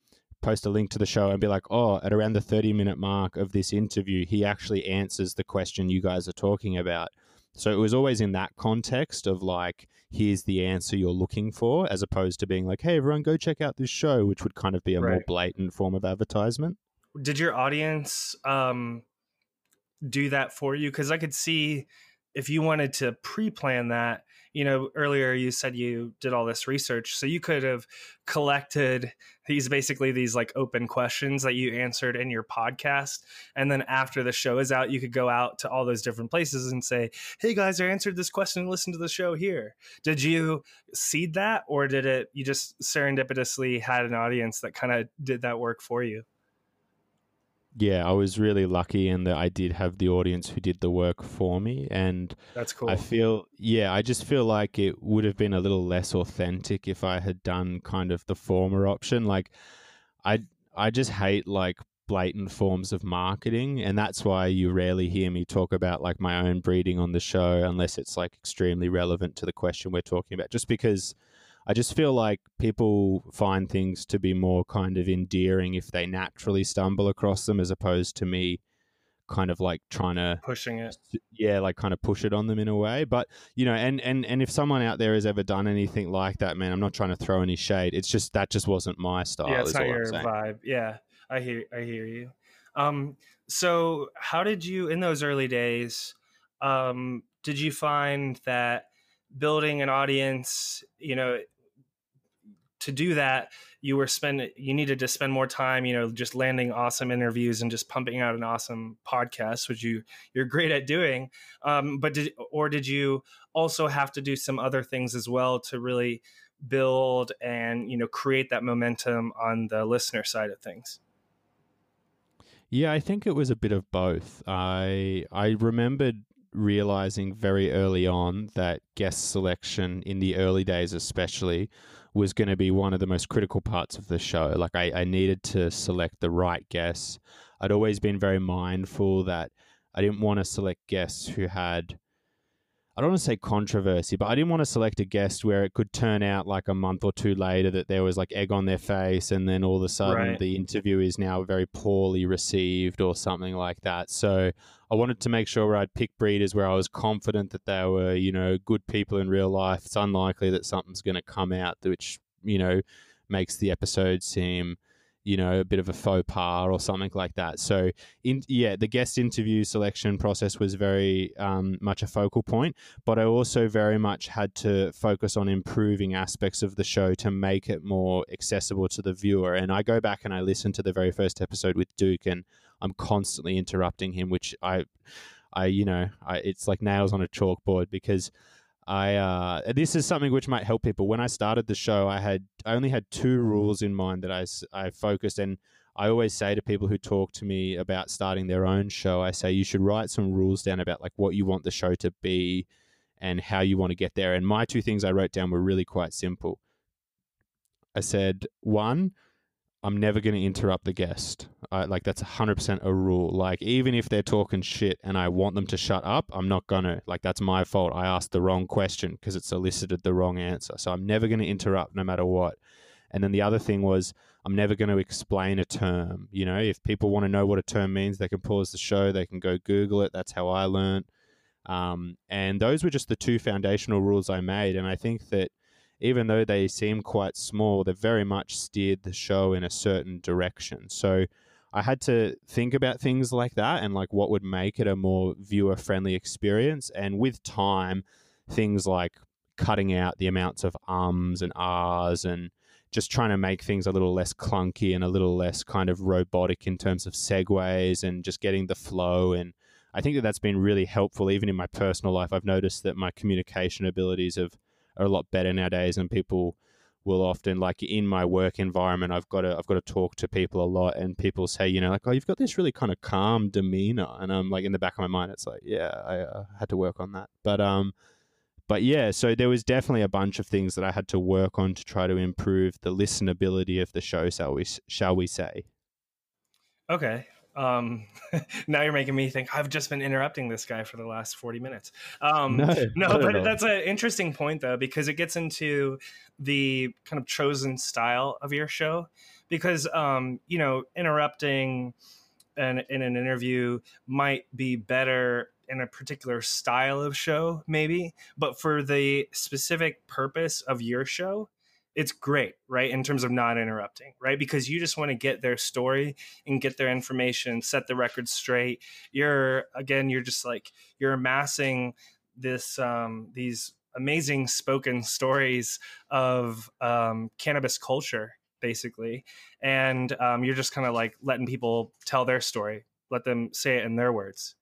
post a link to the show and be like, oh, at around the 30 minute mark of this interview, he actually answers the question you guys are talking about. So it was always in that context of like, here's the answer you're looking for, as opposed to being like, hey, everyone, go check out this show, which would kind of be a more blatant form of advertisement. did your audience um, do that for you? Because I could see if you wanted to pre-plan that. You know, earlier you said you did all this research, so you could have collected these basically these like open questions that you answered in your podcast, and then after the show is out, you could go out to all those different places and say, "Hey guys, I answered this question. Listen to the show here." Did you seed that, or did it you just serendipitously had an audience that kind of did that work for you? Yeah, I was really lucky in that I did have the audience who did the work for me. And That's cool. I feel, yeah, I just feel like it would have been a little less authentic if I had done kind of the former option. Like, I, I just hate like blatant forms of marketing, and that's why you rarely hear me talk about like my own breeding on the show unless it's like extremely relevant to the question we're talking about. Just because I just feel like people find things to be more kind of endearing if they naturally stumble across them, as opposed to me kind of like trying to pushing it. yeah like kind of push it on them in a way but you know and and and if someone out there has ever done anything like that man i'm not trying to throw any shade it's just that just wasn't my style yeah, it's not your vibe. Yeah, I hear I hear you. Um, so how did you in those early days? Um, did you find that building an audience, you know, to do that, you were spend you needed to spend more time, you know, just landing awesome interviews and just pumping out an awesome podcast, which you you're great at doing. Um, but did or did you also have to do some other things as well to really build and you know create that momentum on the listener side of things? Yeah, I think it was a bit of both. I I remembered realizing very early on that guest selection in the early days especially was going to be one of the most critical parts of the show like I, I needed to select the right guests i'd always been very mindful that i didn't want to select guests who had I don't want to say controversy, but I didn't want to select a guest where it could turn out like a month or two later that there was like egg on their face, and then all of a sudden right. the interview is now very poorly received or something like that. So I wanted to make sure I'd pick breeders where I was confident that they were, you know, good people in real life. It's unlikely that something's going to come out which, you know, makes the episode seem you know, a bit of a faux pas or something like that. So, in, yeah, the guest interview selection process was very um, much a focal point, but I also very much had to focus on improving aspects of the show to make it more accessible to the viewer. And I go back and I listen to the very first episode with Duke, and I'm constantly interrupting him, which I, I, you know, I, it's like nails on a chalkboard because I uh, this is something which might help people. When I started the show, I had I only had two rules in mind that I I focused, and I always say to people who talk to me about starting their own show, I say you should write some rules down about like what you want the show to be and how you want to get there. And my two things I wrote down were really quite simple. I said one, I'm never going to interrupt the guest. I, like that's 100% a rule. Like even if they're talking shit and I want them to shut up, I'm not going to. Like that's my fault. I asked the wrong question because it's elicited the wrong answer. So I'm never going to interrupt no matter what. And then the other thing was I'm never going to explain a term. You know, if people want to know what a term means, they can pause the show, they can go Google it. That's how I learned. Um, and those were just the two foundational rules I made. And I think that even though they seem quite small, they've very much steered the show in a certain direction. So I had to think about things like that and like what would make it a more viewer friendly experience. And with time, things like cutting out the amounts of ums and ahs and just trying to make things a little less clunky and a little less kind of robotic in terms of segues and just getting the flow. And I think that that's been really helpful, even in my personal life. I've noticed that my communication abilities have are a lot better nowadays, and people will often like in my work environment I've got to I've got to talk to people a lot and people say you know like oh you've got this really kind of calm demeanor. And I'm like in the back of my mind it's like yeah I uh, had to work on that. But um but yeah so there was definitely a bunch of things that I had to work on to try to improve the listenability of the show shall we shall we say. Okay um, now you're making me think I've just been interrupting this guy for the last 40 minutes. Um, no, no but that's an interesting point though, because it gets into the kind of chosen style of your show. Because, um, you know, interrupting an, in an interview might be better in a particular style of show, maybe, but for the specific purpose of your show, it's great, right? In terms of not interrupting, right? Because you just want to get their story and get their information, set the record straight. You're again, you're just like you're amassing this um, these amazing spoken stories of um, cannabis culture, basically, and um, you're just kind of like letting people tell their story, let them say it in their words.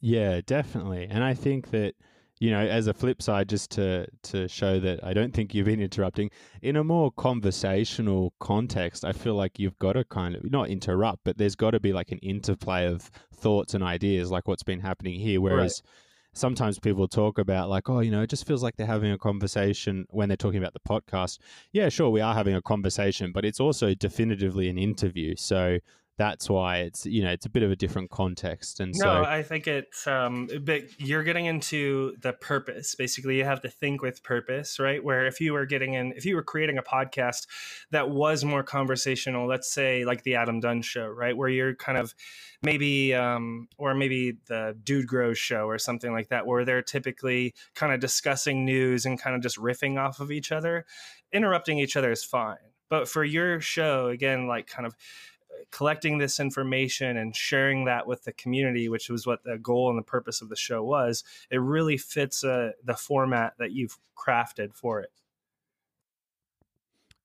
Yeah, definitely, and I think that you know, as a flip side, just to to show that I don't think you've been interrupting in a more conversational context. I feel like you've got to kind of not interrupt, but there's got to be like an interplay of thoughts and ideas, like what's been happening here. Whereas right. sometimes people talk about like, oh, you know, it just feels like they're having a conversation when they're talking about the podcast. Yeah, sure, we are having a conversation, but it's also definitively an interview. So that's why it's you know it's a bit of a different context. And no, so i think it's um but you're getting into the purpose. Basically you have to think with purpose right? Where if you were getting in if you were creating a podcast that was more conversational let's say like the adam dunn show right? Where you're kind of maybe um or maybe the dude grows show or something like that where they're typically kind of discussing news and kind of just riffing off of each other. Interrupting each other is fine. But for your show again like kind of collecting this information and sharing that with the community, which was what the goal and the purpose of the show was, it really fits uh, the format that you've crafted for it.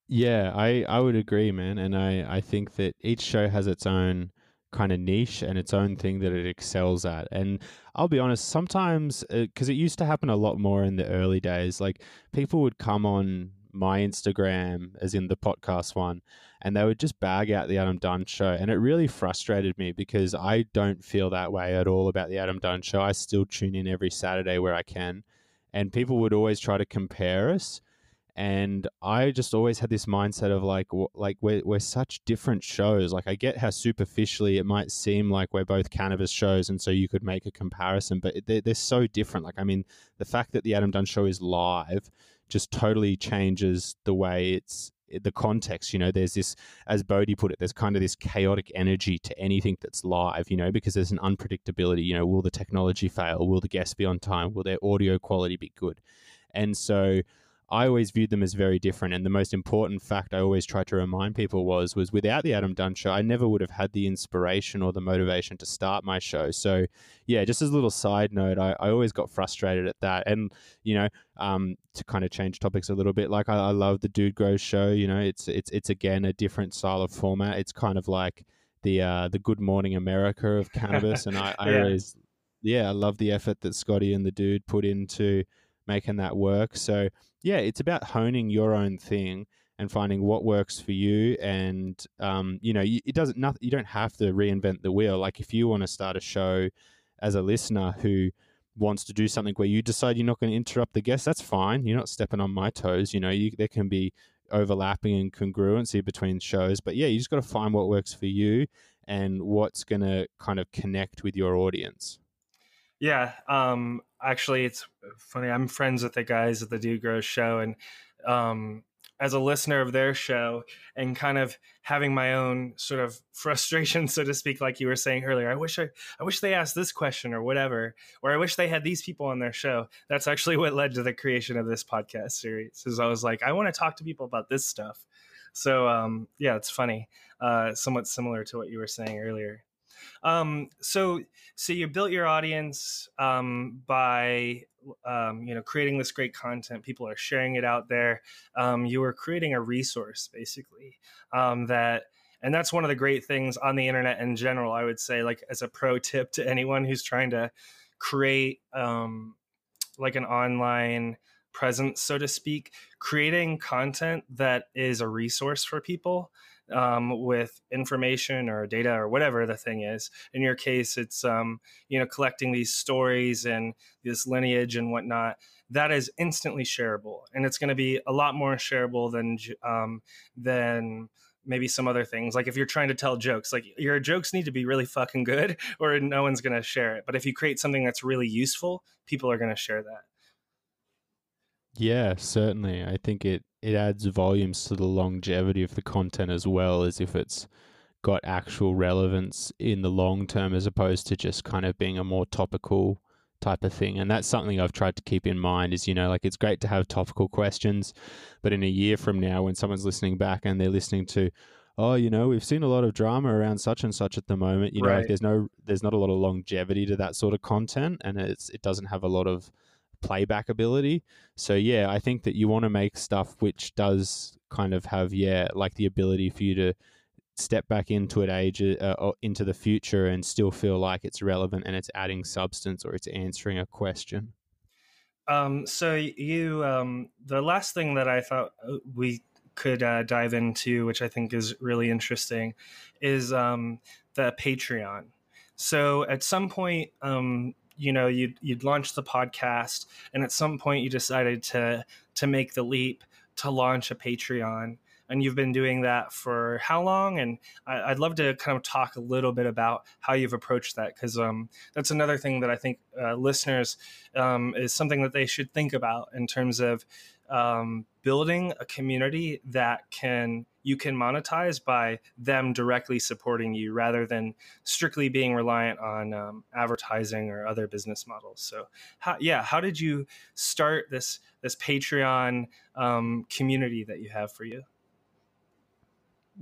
Yeah, I, I would agree, man. And I, I think that each show has its own kind of niche and its own thing that it excels at. And I'll be honest, sometimes, because uh, it used to happen a lot more in the early days, like people would come on my Instagram, as in the podcast one, and they would just bag out the Adam Dunn show. And it really frustrated me because I don't feel that way at all about the Adam Dunn show. I still tune in every Saturday where I can. And people would always try to compare us and I just always had this mindset of like like we're we're such different shows. Like I get how superficially it might seem like we're both cannabis shows, and so you could make a comparison, but they're, they're so different. Like I mean, the fact that the Adam Dunn show is live just totally changes the way it's the context. You know, there's this, as Bodhi put it, there's kind of this chaotic energy to anything that's live. You know, because there's an unpredictability. You know, will the technology fail? Will the guests be on time? Will their audio quality be good? And so I always viewed them as very different. And the most important fact I always tried to remind people was was without the Adam Dunn show, I never would have had the inspiration or the motivation to start my show. So yeah, just as a little side note, I, I always got frustrated at that. And you know, um, to kind of change topics a little bit, like I, I love the Dude Grows show. You know, it's it's it's again a different style of format. It's kind of like the uh, the Good Morning America of cannabis, and I, I yeah. always yeah, I love the effort that Scotty and the dude put into making that work. So yeah, it's about honing your own thing and finding what works for you. And um, you know, it doesn't nothing. You don't have to reinvent the wheel. Like if you want to start a show as a listener who wants to do something where you decide you're not going to interrupt the guest, that's fine. You're not stepping on my toes. You know, you, there can be overlapping and congruency between shows, but yeah, you just got to find what works for you and what's going to kind of connect with your audience. Yeah, um, actually, it's funny. I'm friends with the guys at the Dude Grows show, and um, as a listener of their show, and kind of having my own sort of frustration, so to speak, like you were saying earlier. I wish I, I wish they asked this question or whatever, or I wish they had these people on their show. That's actually what led to the creation of this podcast series. Is I was like, I want to talk to people about this stuff. So um, yeah, it's funny, uh, somewhat similar to what you were saying earlier. Um, so so you built your audience um, by um, you know creating this great content. People are sharing it out there. Um, you were creating a resource basically um, that. And that's one of the great things on the internet in general. I would say, like as a pro tip to anyone who's trying to create um, like an online presence, so to speak, creating content that is a resource for people um, with information or data or whatever the thing is. In your case, it's um, you know collecting these stories and this lineage and whatnot. That is instantly shareable, and it's going to be a lot more shareable than um, than maybe some other things. Like if you're trying to tell jokes, like your jokes need to be really fucking good, or no one's going to share it. But if you create something that's really useful, people are going to share that. Yeah, certainly. I think it it adds volumes to the longevity of the content as well as if it's got actual relevance in the long term as opposed to just kind of being a more topical type of thing and that's something I've tried to keep in mind is you know like it's great to have topical questions but in a year from now when someone's listening back and they're listening to oh you know we've seen a lot of drama around such and such at the moment you know like there's no there's not a lot of longevity to that sort of content and it's it doesn't have a lot of playback ability. So yeah, I think that you want to make stuff which does kind of have yeah, like the ability for you to step back into it age uh, or into the future and still feel like it's relevant and it's adding substance or it's answering a question. Um, so you, um, the last thing that I thought uh, we could uh, dive into, which I think is really interesting, is um, the Patreon. So at some point, um, you know you'd you'd launch the podcast and at some point you decided to to make the leap to launch a patreon and you've been doing that for how long? And I, would love to kind of talk a little bit about how you've approached that because um, that's another thing that i think uh, listeners um, is something that they should think about in terms of um, building a community that can you can monetize by them directly supporting you rather than strictly being reliant on um, advertising or other business models. So, how, yeah, how did you start this this Patreon um, community that you have for you?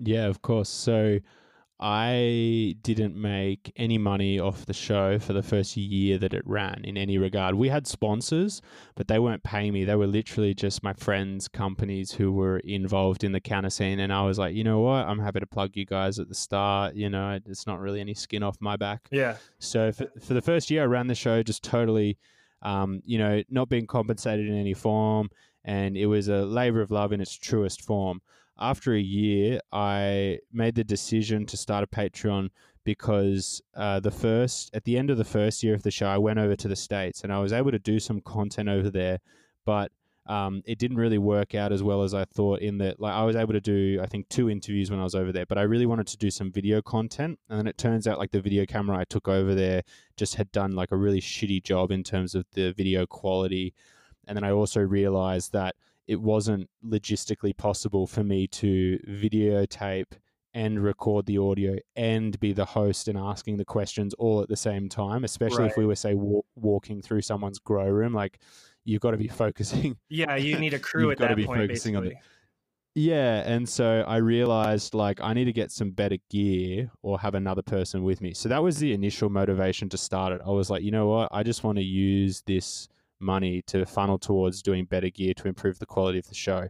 Yeah, of course. So, I didn't make any money off the show for the first year that it ran in any regard. We had sponsors, but they weren't paying me. They were literally just my friends' companies who were involved in the counter scene. And I was like, you know what? I'm happy to plug you guys at the start. You know, it's not really any skin off my back. Yeah. So for, for the first year, I ran the show just totally, um, you know, not being compensated in any form. And it was a labor of love in its truest form after a year, I made the decision to start a Patreon because uh, the first at the end of the first year of the show, I went over to the states and I was able to do some content over there, but um, it didn't really work out as well as I thought. In that, like, I was able to do I think two interviews when I was over there, but I really wanted to do some video content, and then it turns out like the video camera I took over there just had done like a really shitty job in terms of the video quality, and then I also realized that it wasn't logistically possible for me to videotape and record the audio and be the host and asking the questions all at the same time, especially right. if we were, say, wa- walking through someone's grow room. Like, you've got to be focusing. Yeah, you need a crew at that to be point, focusing basically. on the. Yeah, and so I realized like I need to get some better gear or have another person with me. So that was the initial motivation to start it. I was like, you know what? I just want to use this money to funnel towards doing better gear to improve the quality of the show.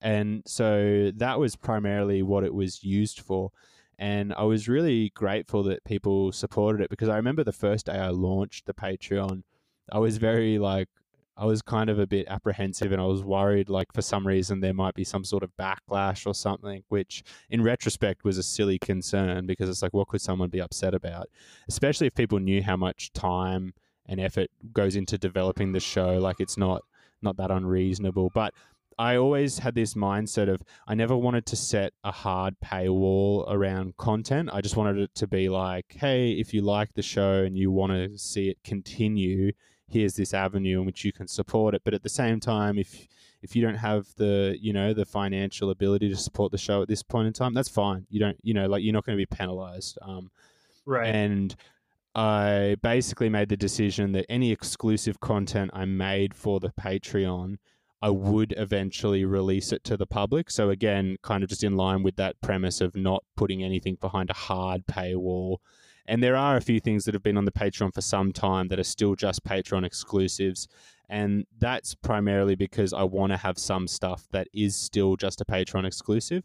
And so that was primarily what it was used for. And I was really grateful that people supported it because I remember the first day I launched the Patreon, I was very like, I was kind of a bit apprehensive and I was worried, like, for some reason, there might be some sort of backlash or something, which in retrospect was a silly concern because it's like, what could someone be upset about? Especially if people knew how much time and effort goes into developing the show. Like it's not not that unreasonable. But I always had this mindset of I never wanted to set a hard paywall around content. I just wanted it to be like, hey, if you like the show and you want to see it continue, here's this avenue in which you can support it. But at the same time, if if you don't have the you know the financial ability to support the show at this point in time, that's fine. You don't you know like you're not going to be penalized. Um, right. And I basically made the decision that any exclusive content I made for the Patreon, I would eventually release it to the public. So, again, kind of just in line with that premise of not putting anything behind a hard paywall. And there are a few things that have been on the Patreon for some time that are still just Patreon exclusives. And that's primarily because I want to have some stuff that is still just a Patreon exclusive.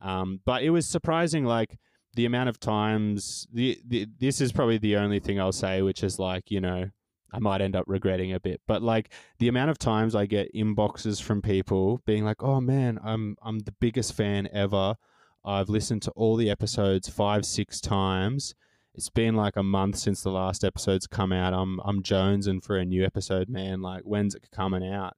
Um, but it was surprising, like, the amount of times the, the this is probably the only thing I'll say, which is like you know I might end up regretting a bit, but like the amount of times I get inboxes from people being like, "Oh man, I'm I'm the biggest fan ever. I've listened to all the episodes five six times." It's been like a month since the last episode's come out. I'm I'm jonesing for a new episode, man. Like, when's it coming out?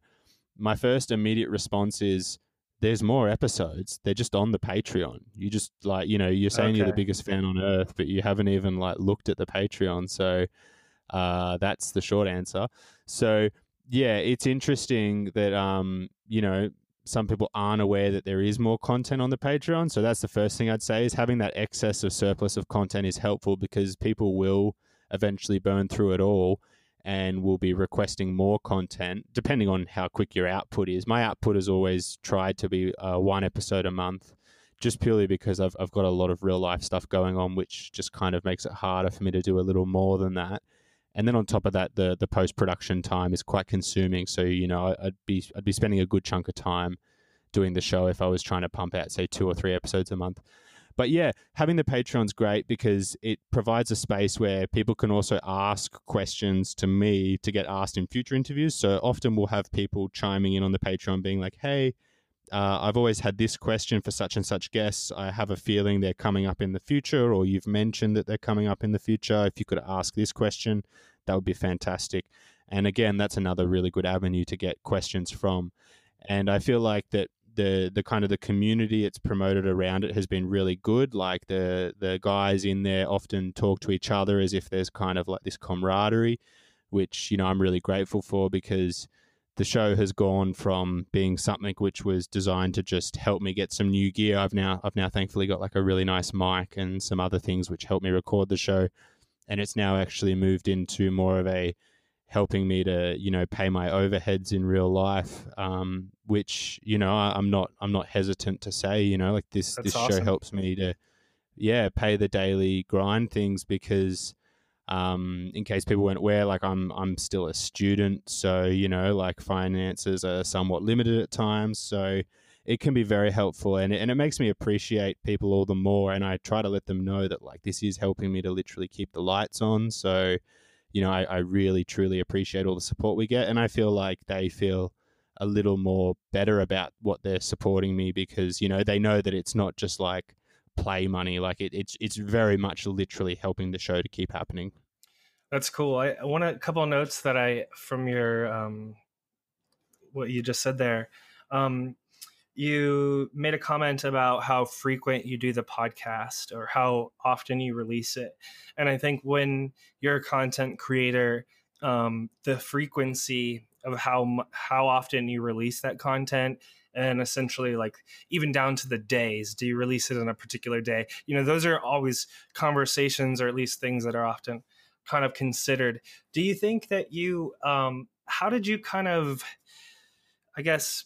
My first immediate response is, there's more episodes. They're just on the Patreon. You just like, you know, you're saying okay. you're the biggest fan on earth, but you haven't even like looked at the Patreon. So uh, that's the short answer. So yeah, it's interesting that um, you know, some people aren't aware that there is more content on the Patreon. So that's the first thing I'd say is having that excess of surplus of content is helpful because people will eventually burn through it all and we'll be requesting more content depending on how quick your output is. My output has always tried to be uh, one episode a month, just purely because I've, I've got a lot of real life stuff going on, which just kind of makes it harder for me to do a little more than that. And then on top of that, the the post production time is quite consuming. So you know, I'd be I'd be spending a good chunk of time doing the show if I was trying to pump out say two or three episodes a month. But yeah, having the Patreon's great because it provides a space where people can also ask questions to me to get asked in future interviews. So often we'll have people chiming in on the Patreon being like, hey, uh, I've always had this question for such and such guests. I have a feeling they're coming up in the future, or you've mentioned that they're coming up in the future. If you could ask this question, that would be fantastic. And again, that's another really good avenue to get questions from. And I feel like that the the kind of the community it's promoted around it has been really good. Like the the guys in there often talk to each other as if there's kind of like this camaraderie, which you know I'm really grateful for because the show has gone from being something which was designed to just help me get some new gear. I've now I've now thankfully got like a really nice mic and some other things which help me record the show, and it's now actually moved into more of a helping me to you know pay my overheads in real life um, which you know I, am not i'm not hesitant to say you know like this That's this awesome. show helps me to yeah, pay the daily grind things because um, in case people weren't aware, like I'm I'm still a student, so you know, like finances are somewhat limited at times. So it can be very helpful, and it, and it makes me appreciate people all the more. And I try to let them know that like this is helping me to literally keep the lights on. So you know, I, I really truly appreciate all the support we get, and I feel like they feel a little more better about what they're supporting me because you know they know that it's not just like play money. Like it, it's it's very much literally helping the show to keep happening. That's cool. I, want a couple of notes that I from your um, what you just said there. Um, you made a comment about how frequent you do the podcast or how often you release it, and I think when you're a content creator, um, the frequency of how how often you release that content and essentially like even down to the days do you release it on a particular day? You know those are always conversations or at least things that are often kind of considered. Do you think that you um how did you kind of i guess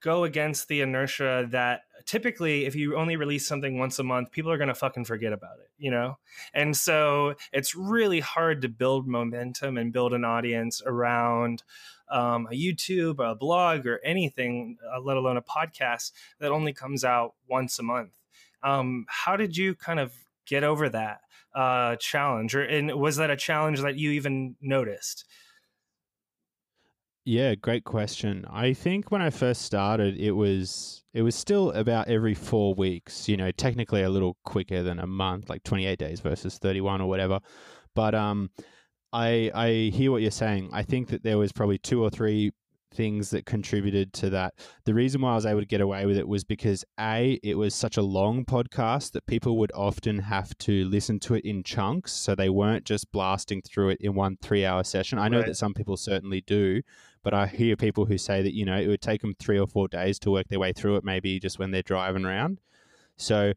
go against the inertia that typically if you only release something once a month people are going to fucking forget about it you know? And so it's really hard to build momentum and build an audience around um, a youtube a blog or anything uh, let alone a podcast that only comes out once a month. Um, how did you kind of get over that uh, challenge? Or and was that a challenge that you even noticed yeah, great question. I think when I first started, it was it was still about every four weeks. You know, technically a little quicker than a month, like twenty eight days versus thirty one or whatever. But um, I I hear what you're saying. I think that there was probably two or three things that contributed to that. The reason why I was able to get away with it was because A, it was such a long podcast that people would often have to listen to it in chunks. So they weren't just blasting through it in one three hour session. I know right. that some people certainly do, but I hear people who say that, you know, it would take them three or four days to work their way through it, maybe just when they're driving around. So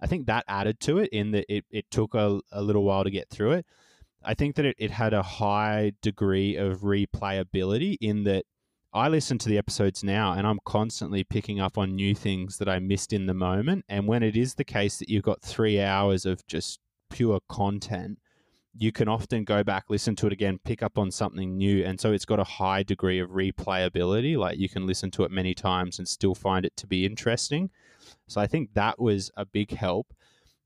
I think that added to it in that it, it took a, a little while to get through it. I think that it, it had a high degree of replayability in that I listen to the episodes now and I'm constantly picking up on new things that I missed in the moment. And when it is the case that you've got three hours of just pure content, you can often go back, listen to it again, pick up on something new. And so it's got a high degree of replayability. Like you can listen to it many times and still find it to be interesting. So I think that was a big help.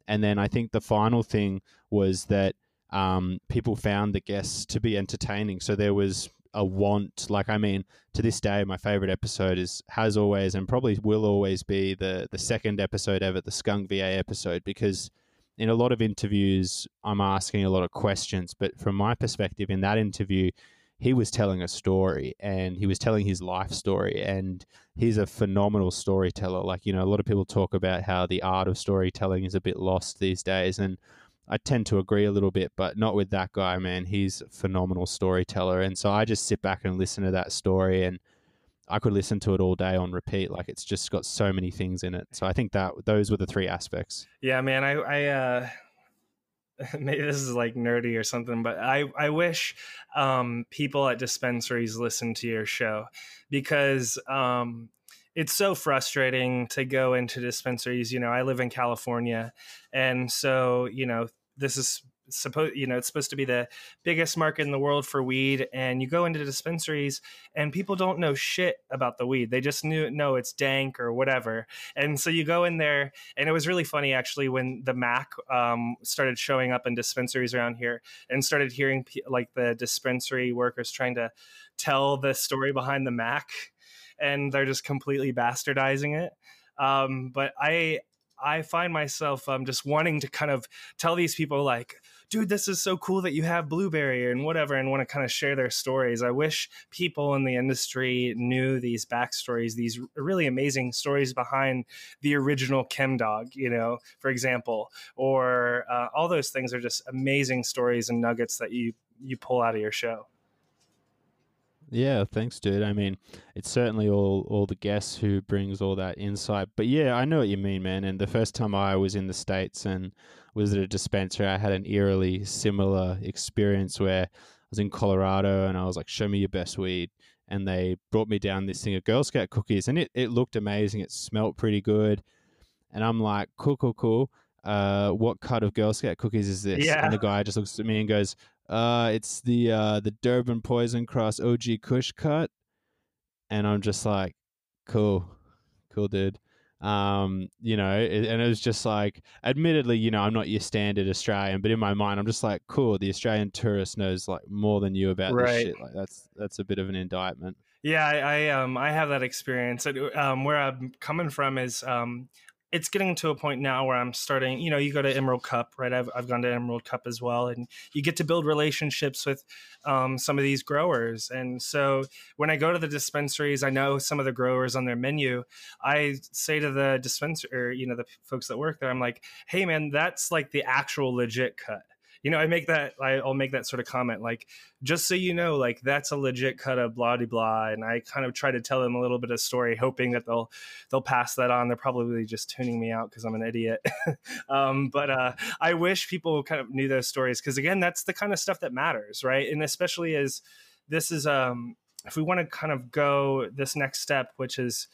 And then I think the final thing was that um, people found the guests to be entertaining. So there was a want. Like, I mean, to this day, my favorite episode is has always and probably will always be the the second episode ever, the Skunk VA episode, because in a lot of interviews, I'm asking a lot of questions. But from my perspective, in that interview, he was telling a story and he was telling his life story. And he's a phenomenal storyteller. Like, you know, a lot of people talk about how the art of storytelling is a bit lost these days. And I tend to agree a little bit, but not with that guy, man. He's a phenomenal storyteller. And so I just sit back and listen to that story and I could listen to it all day on repeat. Like it's just got so many things in it. So I think that those were the three aspects. Yeah, man. I, I, uh, maybe this is like nerdy or something, but I, I wish um, people at dispensaries listen to your show because um, it's so frustrating to go into dispensaries. You know, I live in California, and so you know this is supposed you know it's supposed to be the biggest market in the world for weed and you go into dispensaries and people don't know shit about the weed. They just knew know it's dank or whatever. And so you go in there and it was really funny actually when the mac um, started showing up in dispensaries around here and started hearing like the dispensary workers trying to tell the story behind the mac and they're just completely bastardizing it. Um, but i I find myself um, just wanting to kind of tell these people like, dude, this is so cool that you have Blueberry and whatever, and want to kind of share their stories. I wish people in the industry knew these backstories, these really amazing stories behind the original Chem Dog, you know, for example, or uh, all those things are just amazing stories and nuggets that you you pull out of your show. Yeah, thanks, dude. I mean, it's certainly all all the guests who brings all that insight. But yeah, I know what you mean, man. And the first time I was in the states and was at a dispensary, I had an eerily similar experience where I was in Colorado and I was like, "Show me your best weed," and they brought me down this thing of Girl Scout cookies, and it it looked amazing. It smelt pretty good, and I'm like, "Cool, cool, cool." uh, what cut of Girl Scout cookies is this? Yeah. And the guy just looks at me and goes, uh, it's the uh, the Durban Poison Cross OG Kush cut. And I'm just like, cool, cool, dude. Um, you know, and it was just like, admittedly, you know, I'm not your standard Australian, but in my mind, I'm just like, cool. The Australian tourist knows like more than you about this shit. Like that's that's a bit of an indictment. Yeah, I, I um I have that experience. Um, where I'm coming from is um, it's getting to a point now where I'm starting. You know, you go to Emerald Cup, right? I've I've gone to Emerald Cup as well, and you get to build relationships with um, some of these growers. And so when I go to the dispensaries, I know some of the growers on their menu. I say to the dispenser, you know, the folks that work there, I'm like, hey man, that's like the actual legit cut. You know, I make that. I, I'll make that sort of comment, like, just so you know, like that's a legit cut of blah de blah, and I kind of try to tell them a little bit of story, hoping that they'll they'll pass that on. They're probably just tuning me out because I'm an idiot. um, but uh, I wish people kind of knew those stories because again, that's the kind of stuff that matters, right? And especially as this is, um, if we want to kind of go this next step, which is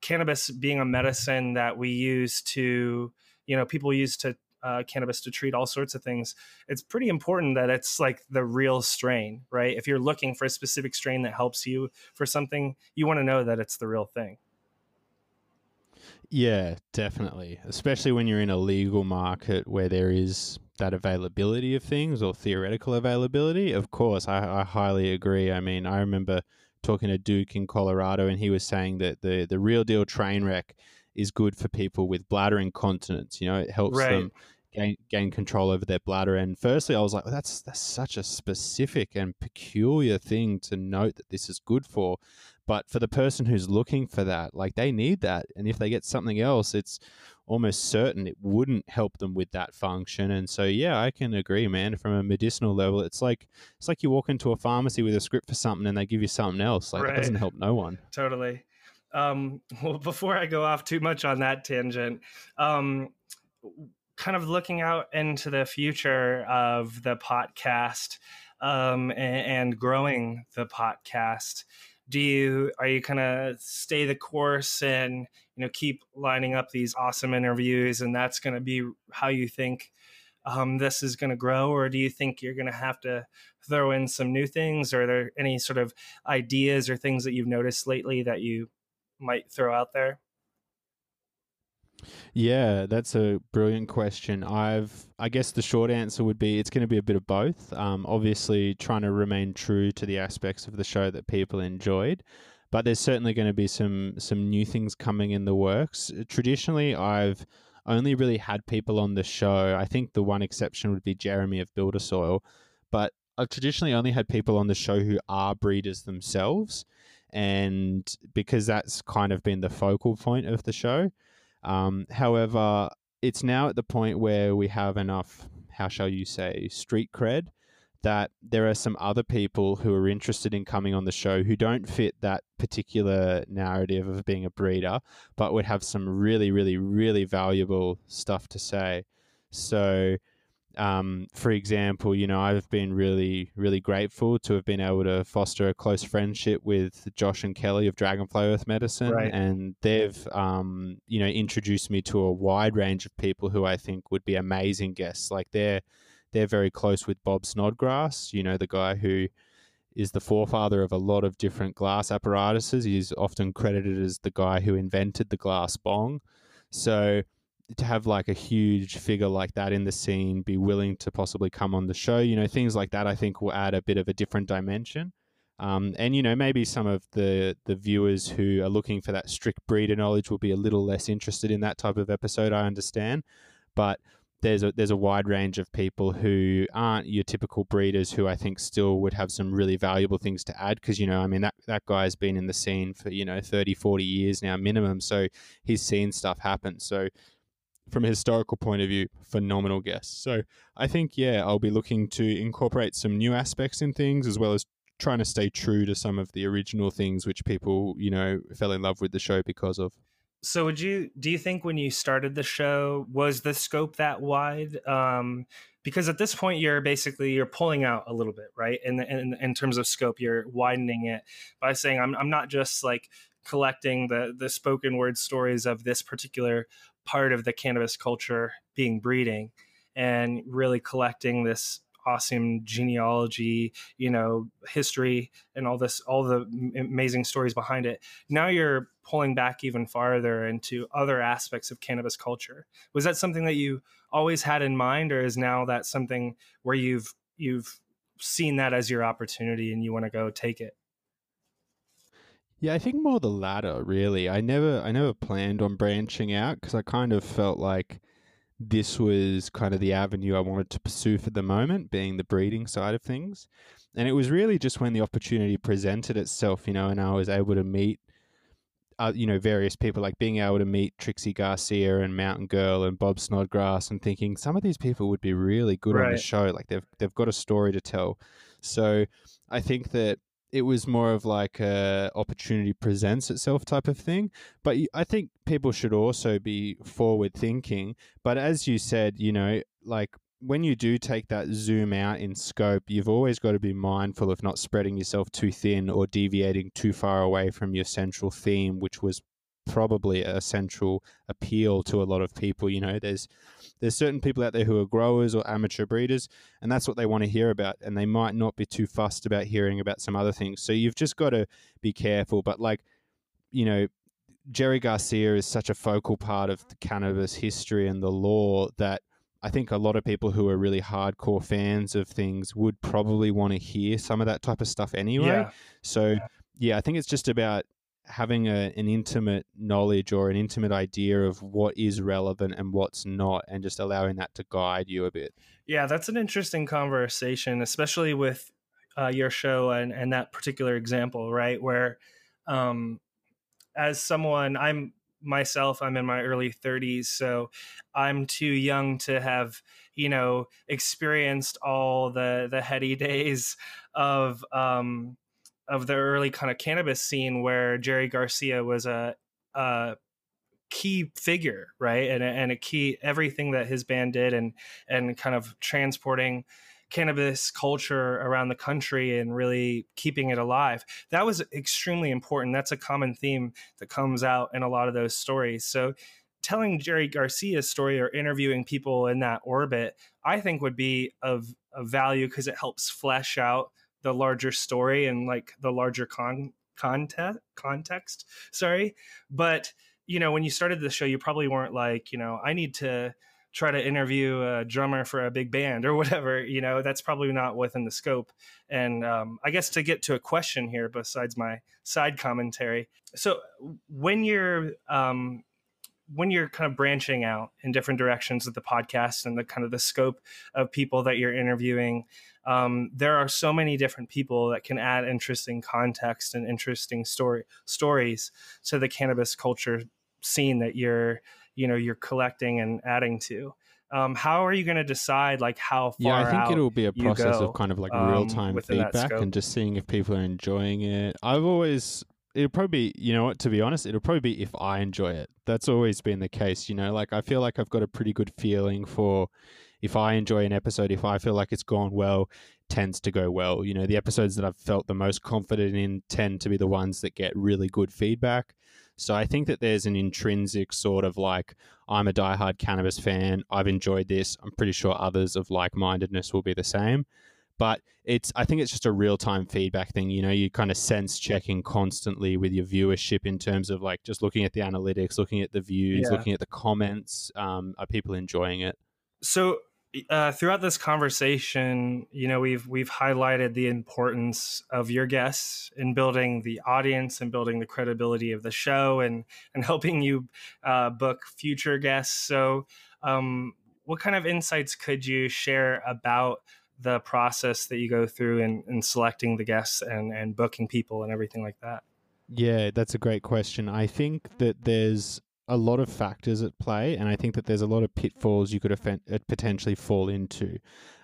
cannabis being a medicine that we use to, you know, people use to uh, cannabis to treat all sorts of things, it's pretty important that it's like the real strain, right? If you're looking for a specific strain that helps you for something, you want to know that it's the real thing. Yeah, definitely. Especially when you're in a legal market where there is that availability of things or theoretical availability. Of course, I, I highly agree. I mean, I remember talking to Duke in Colorado, and he was saying that the the real deal train wreck is good for people with bladder incontinence. You know, it helps Right. them gain gain control over their bladder. And firstly, I was like, well, that's that's such a specific and peculiar thing to note that this is good for. But for the person who's looking for that, like they need that, and if they get something else, it's almost certain it wouldn't help them with that function. And so, yeah, I can agree, man. From a medicinal level, it's like it's like you walk into a pharmacy with a script for something, and they give you something else. Like Right. doesn't help no one. totally. Um, well, before I go off too much on that tangent, um, kind of looking out into the future of the podcast um, and, and growing the podcast, do you are you kind of stay the course and you know keep lining up these awesome interviews, and that's going to be how you think um, this is going to grow, or do you think you're going to have to throw in some new things? Or are there any sort of ideas or things that you've noticed lately that you might throw out there? Yeah, that's a brilliant question. I've, I guess the short answer would be it's going to be a bit of both. Um, obviously, trying to remain true to the aspects of the show that people enjoyed, but there's certainly going to be some some new things coming in the works. Traditionally, I've only really had people on the show. I think the one exception would be Jeremy of BuildASoil, but I've traditionally only had people on the show who are breeders themselves, and because that's kind of been the focal point of the show. Um, however, it's now at the point where we have enough, how shall you say, street cred that there are some other people who are interested in coming on the show who don't fit that particular narrative of being a breeder, but would have some really, really, really valuable stuff to say. So, um, for example, you know, I've been really, really grateful to have been able to foster a close friendship with Josh and Kelly of Dragonfly Earth Medicine, Right. and they've, um, you know, introduced me to a wide range of people who I think would be amazing guests. Like they're they're very close with Bob Snodgrass, you know, the guy who is the forefather of a lot of different glass apparatuses. He's often credited as the guy who invented the glass bong. So to have like a huge figure like that in the scene be willing to possibly come on the show, you know, things like that I think will add a bit of a different dimension. Um, and you know, maybe some of the the viewers who are looking for that strict breeder knowledge will be a little less interested in that type of episode. I understand, but there's a there's a wide range of people who aren't your typical breeders who I think still would have some really valuable things to add because you know I mean that that guy's been in the scene for you know 30 40 years now minimum so he's seen stuff happen so from a historical point of view phenomenal guest so I think yeah I'll be looking to incorporate some new aspects in things as well as trying to stay true to some of the original things which people you know fell in love with the show because of So would you do you think when you started the show was the scope that wide? Um, because at this point you're basically you're pulling out a little bit, right? In, in in terms of scope, you're widening it by saying I'm I'm not just like collecting the the spoken word stories of this particular part of the cannabis culture being breeding and really collecting this awesome genealogy, you know, history and all this, all the amazing stories behind it. Now you're pulling back even farther into other aspects of cannabis culture. Was that something that you always had in mind, or is now that something where you've you've seen that as your opportunity and you want to go take it? Yeah, I think more the latter, really. I never I never planned on branching out because I kind of felt like this was kind of the avenue I wanted to pursue for the moment, being the breeding side of things. And it was really just when the opportunity presented itself, you know, and I was able to meet, uh, you know, various people, like being able to meet Trixie Garcia and Mountain Girl and Bob Snodgrass, and thinking some of these people would be really good right. on the show. Like they've they've got a story to tell. So I think that it was more of like a opportunity presents itself type of thing. But I think people should also be forward thinking. But as you said, you know, like when you do take that zoom out in scope, you've always got to be mindful of not spreading yourself too thin or deviating too far away from your central theme, which was probably a central appeal to a lot of people. You know, there's there's certain people out there who are growers or amateur breeders, and that's what they want to hear about, and they might not be too fussed about hearing about some other things. So you've just got to be careful. But like, you know, Jerry Garcia is such a focal part of the cannabis history and the law that I think a lot of people who are really hardcore fans of things would probably want to hear some of that type of stuff anyway. Yeah. So yeah. yeah, I think it's just about having a, an intimate knowledge or an intimate idea of what is relevant and what's not and just allowing that to guide you a bit. Yeah that's an interesting conversation especially with uh, your show and, and that particular example right where um, as someone i'm myself i'm in my early 30s so i'm too young to have you know experienced all the the heady days of um of the early kind of cannabis scene where Jerry Garcia was a, a key figure, right? And, and a key everything that his band did and and kind of transporting cannabis culture around the country and really keeping it alive. That was extremely important. That's a common theme that comes out in a lot of those stories. So telling Jerry Garcia's story or interviewing people in that orbit, I think would be of, of value because it helps flesh out the larger story and like the larger con context context sorry. But you know when you started the show you probably weren't like you know i need to try to interview a drummer for a big band or whatever you know? That's probably not within the scope. And um, i guess to get to a question here besides my side commentary. So when you're um, when you're kind of branching out in different directions with the podcast and the kind of the scope of people that you're interviewing um, there are so many different people that can add interesting context and interesting story stories to the cannabis culture scene that you're you know you're collecting and adding to. Um, how are you going to decide like how far yeah i think it'll be a process go, of kind of like real-time um, feedback and just seeing if people are enjoying it. I've always it'll probably be you know what to be honest it'll probably be if i enjoy it. That's always been the case you know like i feel like i've got a pretty good feeling for if i enjoy an episode if i feel like it's gone well tends to go well you know the episodes that i've felt the most confident in tend to be the ones that get really good feedback so i think that there's an intrinsic sort of like i'm a diehard cannabis fan i've enjoyed this i'm pretty sure others of like-mindedness will be the same but it's I think it's just a real time feedback thing. You know, you kind of sense checking constantly with your viewership in terms of like just looking at the analytics, looking at the views, yeah. looking at the comments. Um, are people enjoying it? So uh, throughout this conversation, you know, we've we've highlighted the importance of your guests in building the audience and building the credibility of the show, and and helping you uh, book future guests. So, um, what kind of insights could you share about the process that you go through in, in selecting the guests and, and booking people and everything like that? Yeah, that's a great question. I think that there's a lot of factors at play, and I think that there's a lot of pitfalls you could uh, potentially fall into.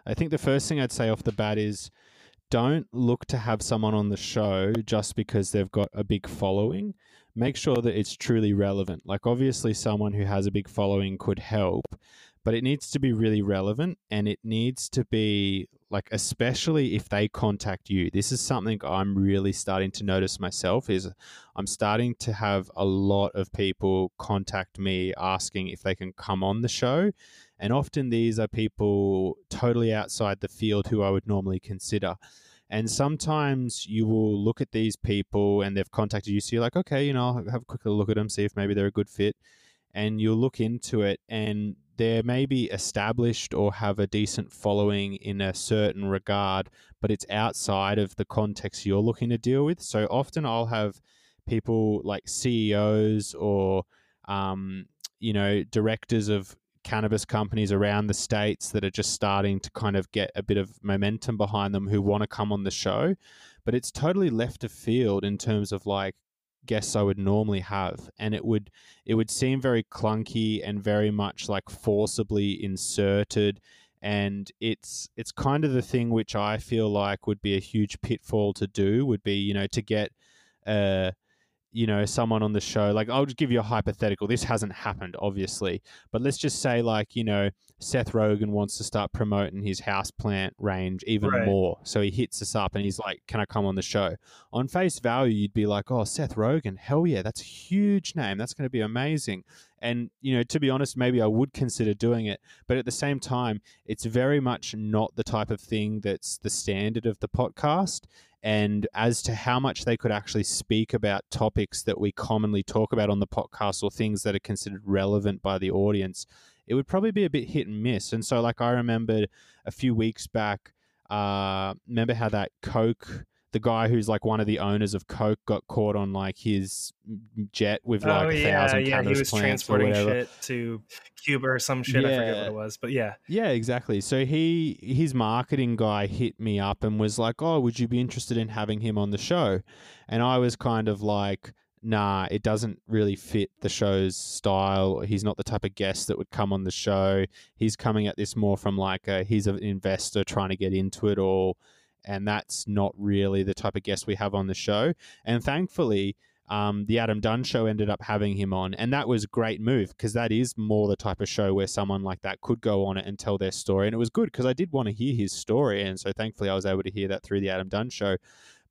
I think the first thing I'd say off the bat is don't look to have someone on the show just because they've got a big following. Make sure that it's truly relevant. Like, obviously, someone who has a big following could help, but it needs to be really relevant and it needs to be like especially if they contact you. This is something i'm really starting to notice myself is i'm starting to have a lot of people contact me asking if they can come on the show and often these are people totally outside the field who i would normally consider. And sometimes you will look at these people and they've contacted you so you're like okay you know I'll have a quick look at them see if maybe they're a good fit and you'll look into it and they may be established or have a decent following in a certain regard, but it's outside of the context you're looking to deal with. So often I'll have people like CEOs or, um, you know, directors of cannabis companies around the states that are just starting to kind of get a bit of momentum behind them who want to come on the show. But it's totally left of field in terms of like guests I would normally have, and it would it would seem very clunky and very much like forcibly inserted. And it's it's kind of the thing which I feel like would be a huge pitfall to do would be you know to get uh you know someone on the show like i'll just give you a hypothetical. This hasn't happened obviously but let's just say like you know seth rogen wants to start promoting his house plant range even right. more. So he hits us up and he's like can i come on the show? On face value you'd be like oh seth rogen? Hell yeah that's a huge name. That's going to be amazing. And you know to be honest maybe i would consider doing it but at the same time it's very much not the type of thing that's the standard of the podcast and as to how much they could actually speak about topics that we commonly talk about on the podcast or things that are considered relevant by the audience, it would probably be a bit hit and miss. And so, like, I remembered a few weeks back, uh, remember how that Coke the guy who's like one of the owners of Coke got caught on like his jet with oh, like oh, a thousand yeah. He was transporting shit to Cuba or some shit. Yeah. I forget what it was, but yeah, yeah, exactly. So he his marketing guy hit me up and was like, "Oh, would you be interested in having him on the show?" And I was kind of like. Nah, it doesn't really fit the show's style. He's not the type of guest that would come on the show. He's coming at this more from like a he's an investor trying to get into it all and that's not really the type of guest we have on the show. And thankfully, um, the Adam Dunn show ended up having him on, and that was a great move because that is more the type of show where someone like that could go on it and tell their story. And it was good because I did want to hear his story, and so thankfully I was able to hear that through the Adam Dunn show.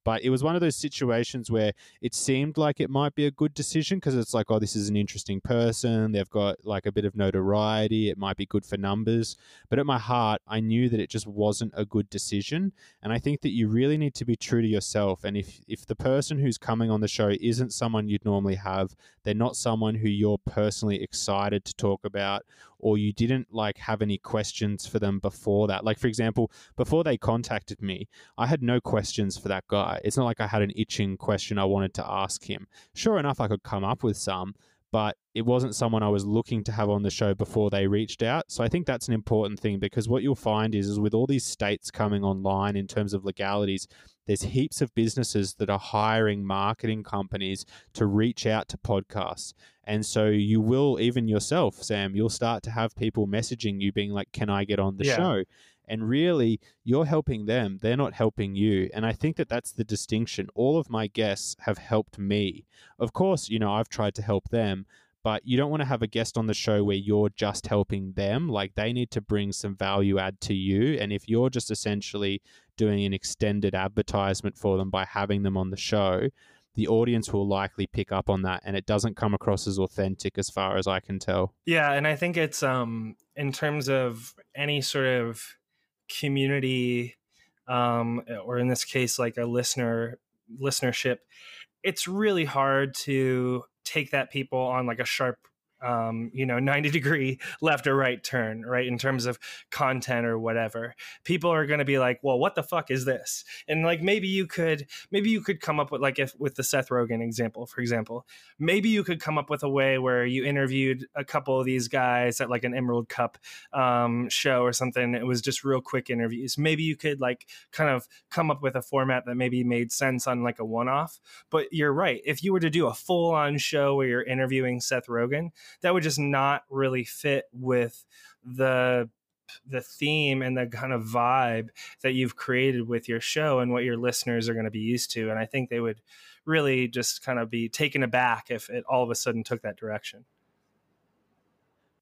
But it was one of those situations where it seemed like it might be a good decision because it's like, oh, this is an interesting person. They've got like a bit of notoriety. It might be good for numbers. But at my heart, I knew that it just wasn't a good decision. And I think that you really need to be true to yourself. And if, if the person who's coming on the show isn't someone you'd normally have, they're not someone who you're personally excited to talk about, or you didn't like have any questions for them before that. Like, for example, before they contacted me, I had no questions for that guy. It's not like I had an itching question I wanted to ask him. Sure enough, I could come up with some, but it wasn't someone I was looking to have on the show before they reached out. So I think that's an important thing because what you'll find is, is with all these states coming online in terms of legalities, there's heaps of businesses that are hiring marketing companies to reach out to podcasts. And so you will, even yourself, Sam, you'll start to have people messaging you being like, Can I get on the yeah. show? And really, you're helping them. They're not helping you. And I think that that's the distinction. All of my guests have helped me. Of course, you know, I've tried to help them, but you don't want to have a guest on the show where you're just helping them. Like they need to bring some value add to you. And if you're just essentially doing an extended advertisement for them by having them on the show, the audience will likely pick up on that and it doesn't come across as authentic as far as I can tell. Yeah, and I think it's um in terms of any sort of community um, or in this case like a listener listenership it's really hard to take that people on like a sharp um, you know, 90 degree left or right turn, right? In terms of content or whatever. People are going to be like, well, what the fuck is this? And like, maybe you could, maybe you could come up with like, if with the Seth Rogen example, for example, maybe you could come up with a way where you interviewed a couple of these guys at like an Emerald Cup um, show or something. It was just real quick interviews. Maybe you could like kind of come up with a format that maybe made sense on like a one off. But you're right. If you were to do a full on show where you're interviewing Seth Rogen, that would just not really fit with the the theme and the kind of vibe that you've created with your show and what your listeners are going to be used to and i think they would really just kind of be taken aback if it all of a sudden took that direction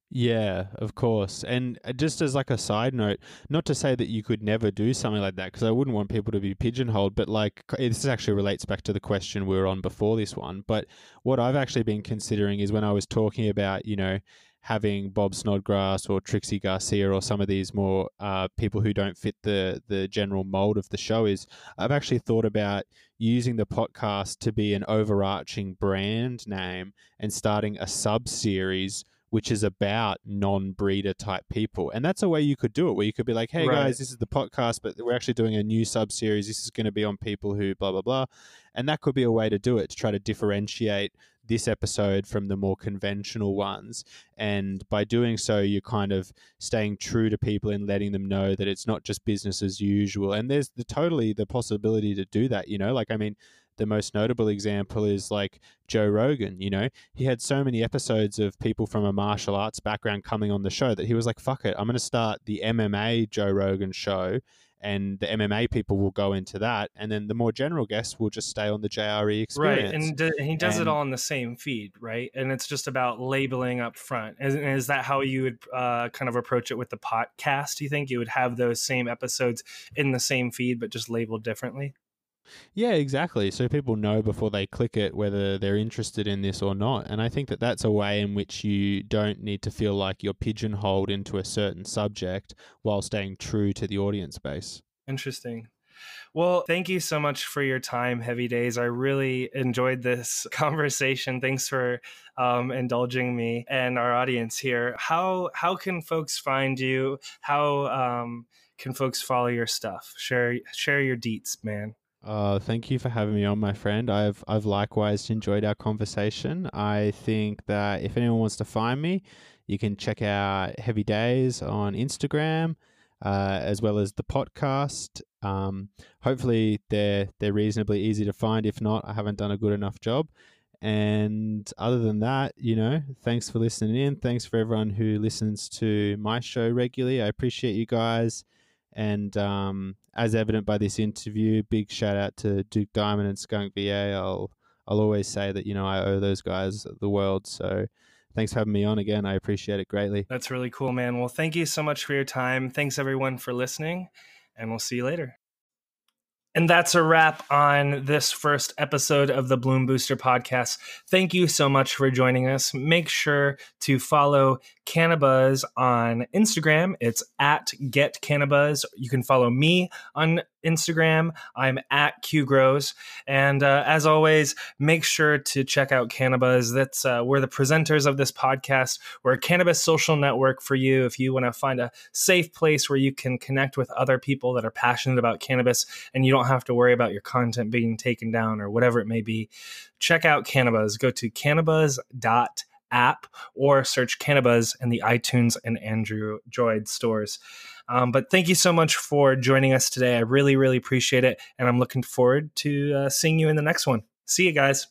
Yeah, of course. And uh, just as like a side note, not to say that you could never do something like that because I wouldn't want people to be pigeonholed, but like this actually relates back to the question we were on before this one, but what I've actually been considering is when I was talking about, you know, having Bob Snodgrass or Trixie Garcia or some of these more uh, people who don't fit the the general mold of the show is I've actually thought about using the podcast to be an overarching brand name and starting a sub series which is about non-breeder type people and that's a way you could do it where you could be like hey right. guys this is the podcast but we're actually doing a new sub series this is going to be on people who blah blah blah and that could be a way to do it to try to differentiate this episode from the more conventional ones. And by doing so, you're kind of staying true to people and letting them know that it's not just business as usual. And there's the totally the possibility to do that, you know, like, I mean, the most notable example is like Joe Rogan, you know, he had so many episodes of people from a martial arts background coming on the show that he was like, fuck it, I'm going to start the MMA Joe Rogan show and the MMA people will go into that, and then the more general guests will just stay on the JRE experience. Right, and, d- he does and, it all in the same feed, right? And it's just about labeling up front. Is, is that how you would uh, kind of approach it with the podcast? Do you think you would have those same episodes in the same feed, but just labeled differently? Yeah, exactly. So people know before they click it whether they're interested in this or not. And I think that that's a way in which you don't need to feel like you're pigeonholed into a certain subject while staying true to the audience base. Interesting. Well, thank you so much for your time, Heavy Days. I really enjoyed this conversation. Thanks for um, indulging me and our audience here. How how can folks find you? How um, can folks follow your stuff? Share share your deets, man. Uh, thank you for having me on, my friend. I've I've likewise enjoyed our conversation. I think that if anyone wants to find me, you can check out Heavy Days on Instagram, uh, as well as the podcast. Um, hopefully, they're they're reasonably easy to find. If not, I haven't done a good enough job. And other than that, you know, thanks for listening in. Thanks for everyone who listens to my show regularly. I appreciate you guys. And um, as evident by this interview, big shout out to Duke Diamond and Skunk VA. I'll I'll always say that you know I owe those guys the world. So thanks for having me on again. I appreciate it greatly. That's really cool, man. Well, thank you so much for your time. Thanks everyone for listening, and we'll see you later. And that's a wrap on this first episode of the Bloom Booster podcast. Thank you so much for joining us. Make sure to follow Cannabuzz on Instagram. It's at Get Cannabuzz. You can follow me on Instagram. I'm at QGrows. And uh, as always, make sure to check out Cannabuzz. That's uh, we're the presenters of this podcast. We're a cannabis social network for you. If you want to find a safe place where you can connect with other people that are passionate about cannabis and you don't have to worry about your content being taken down or whatever it may be, check out Cannabuzz. Go to cannabuzz.com app or search Cannabuzz in the iTunes and Android stores. Um, but thank you so much for joining us today. I really, really appreciate it. And I'm looking forward to uh, seeing you in the next one. See you guys.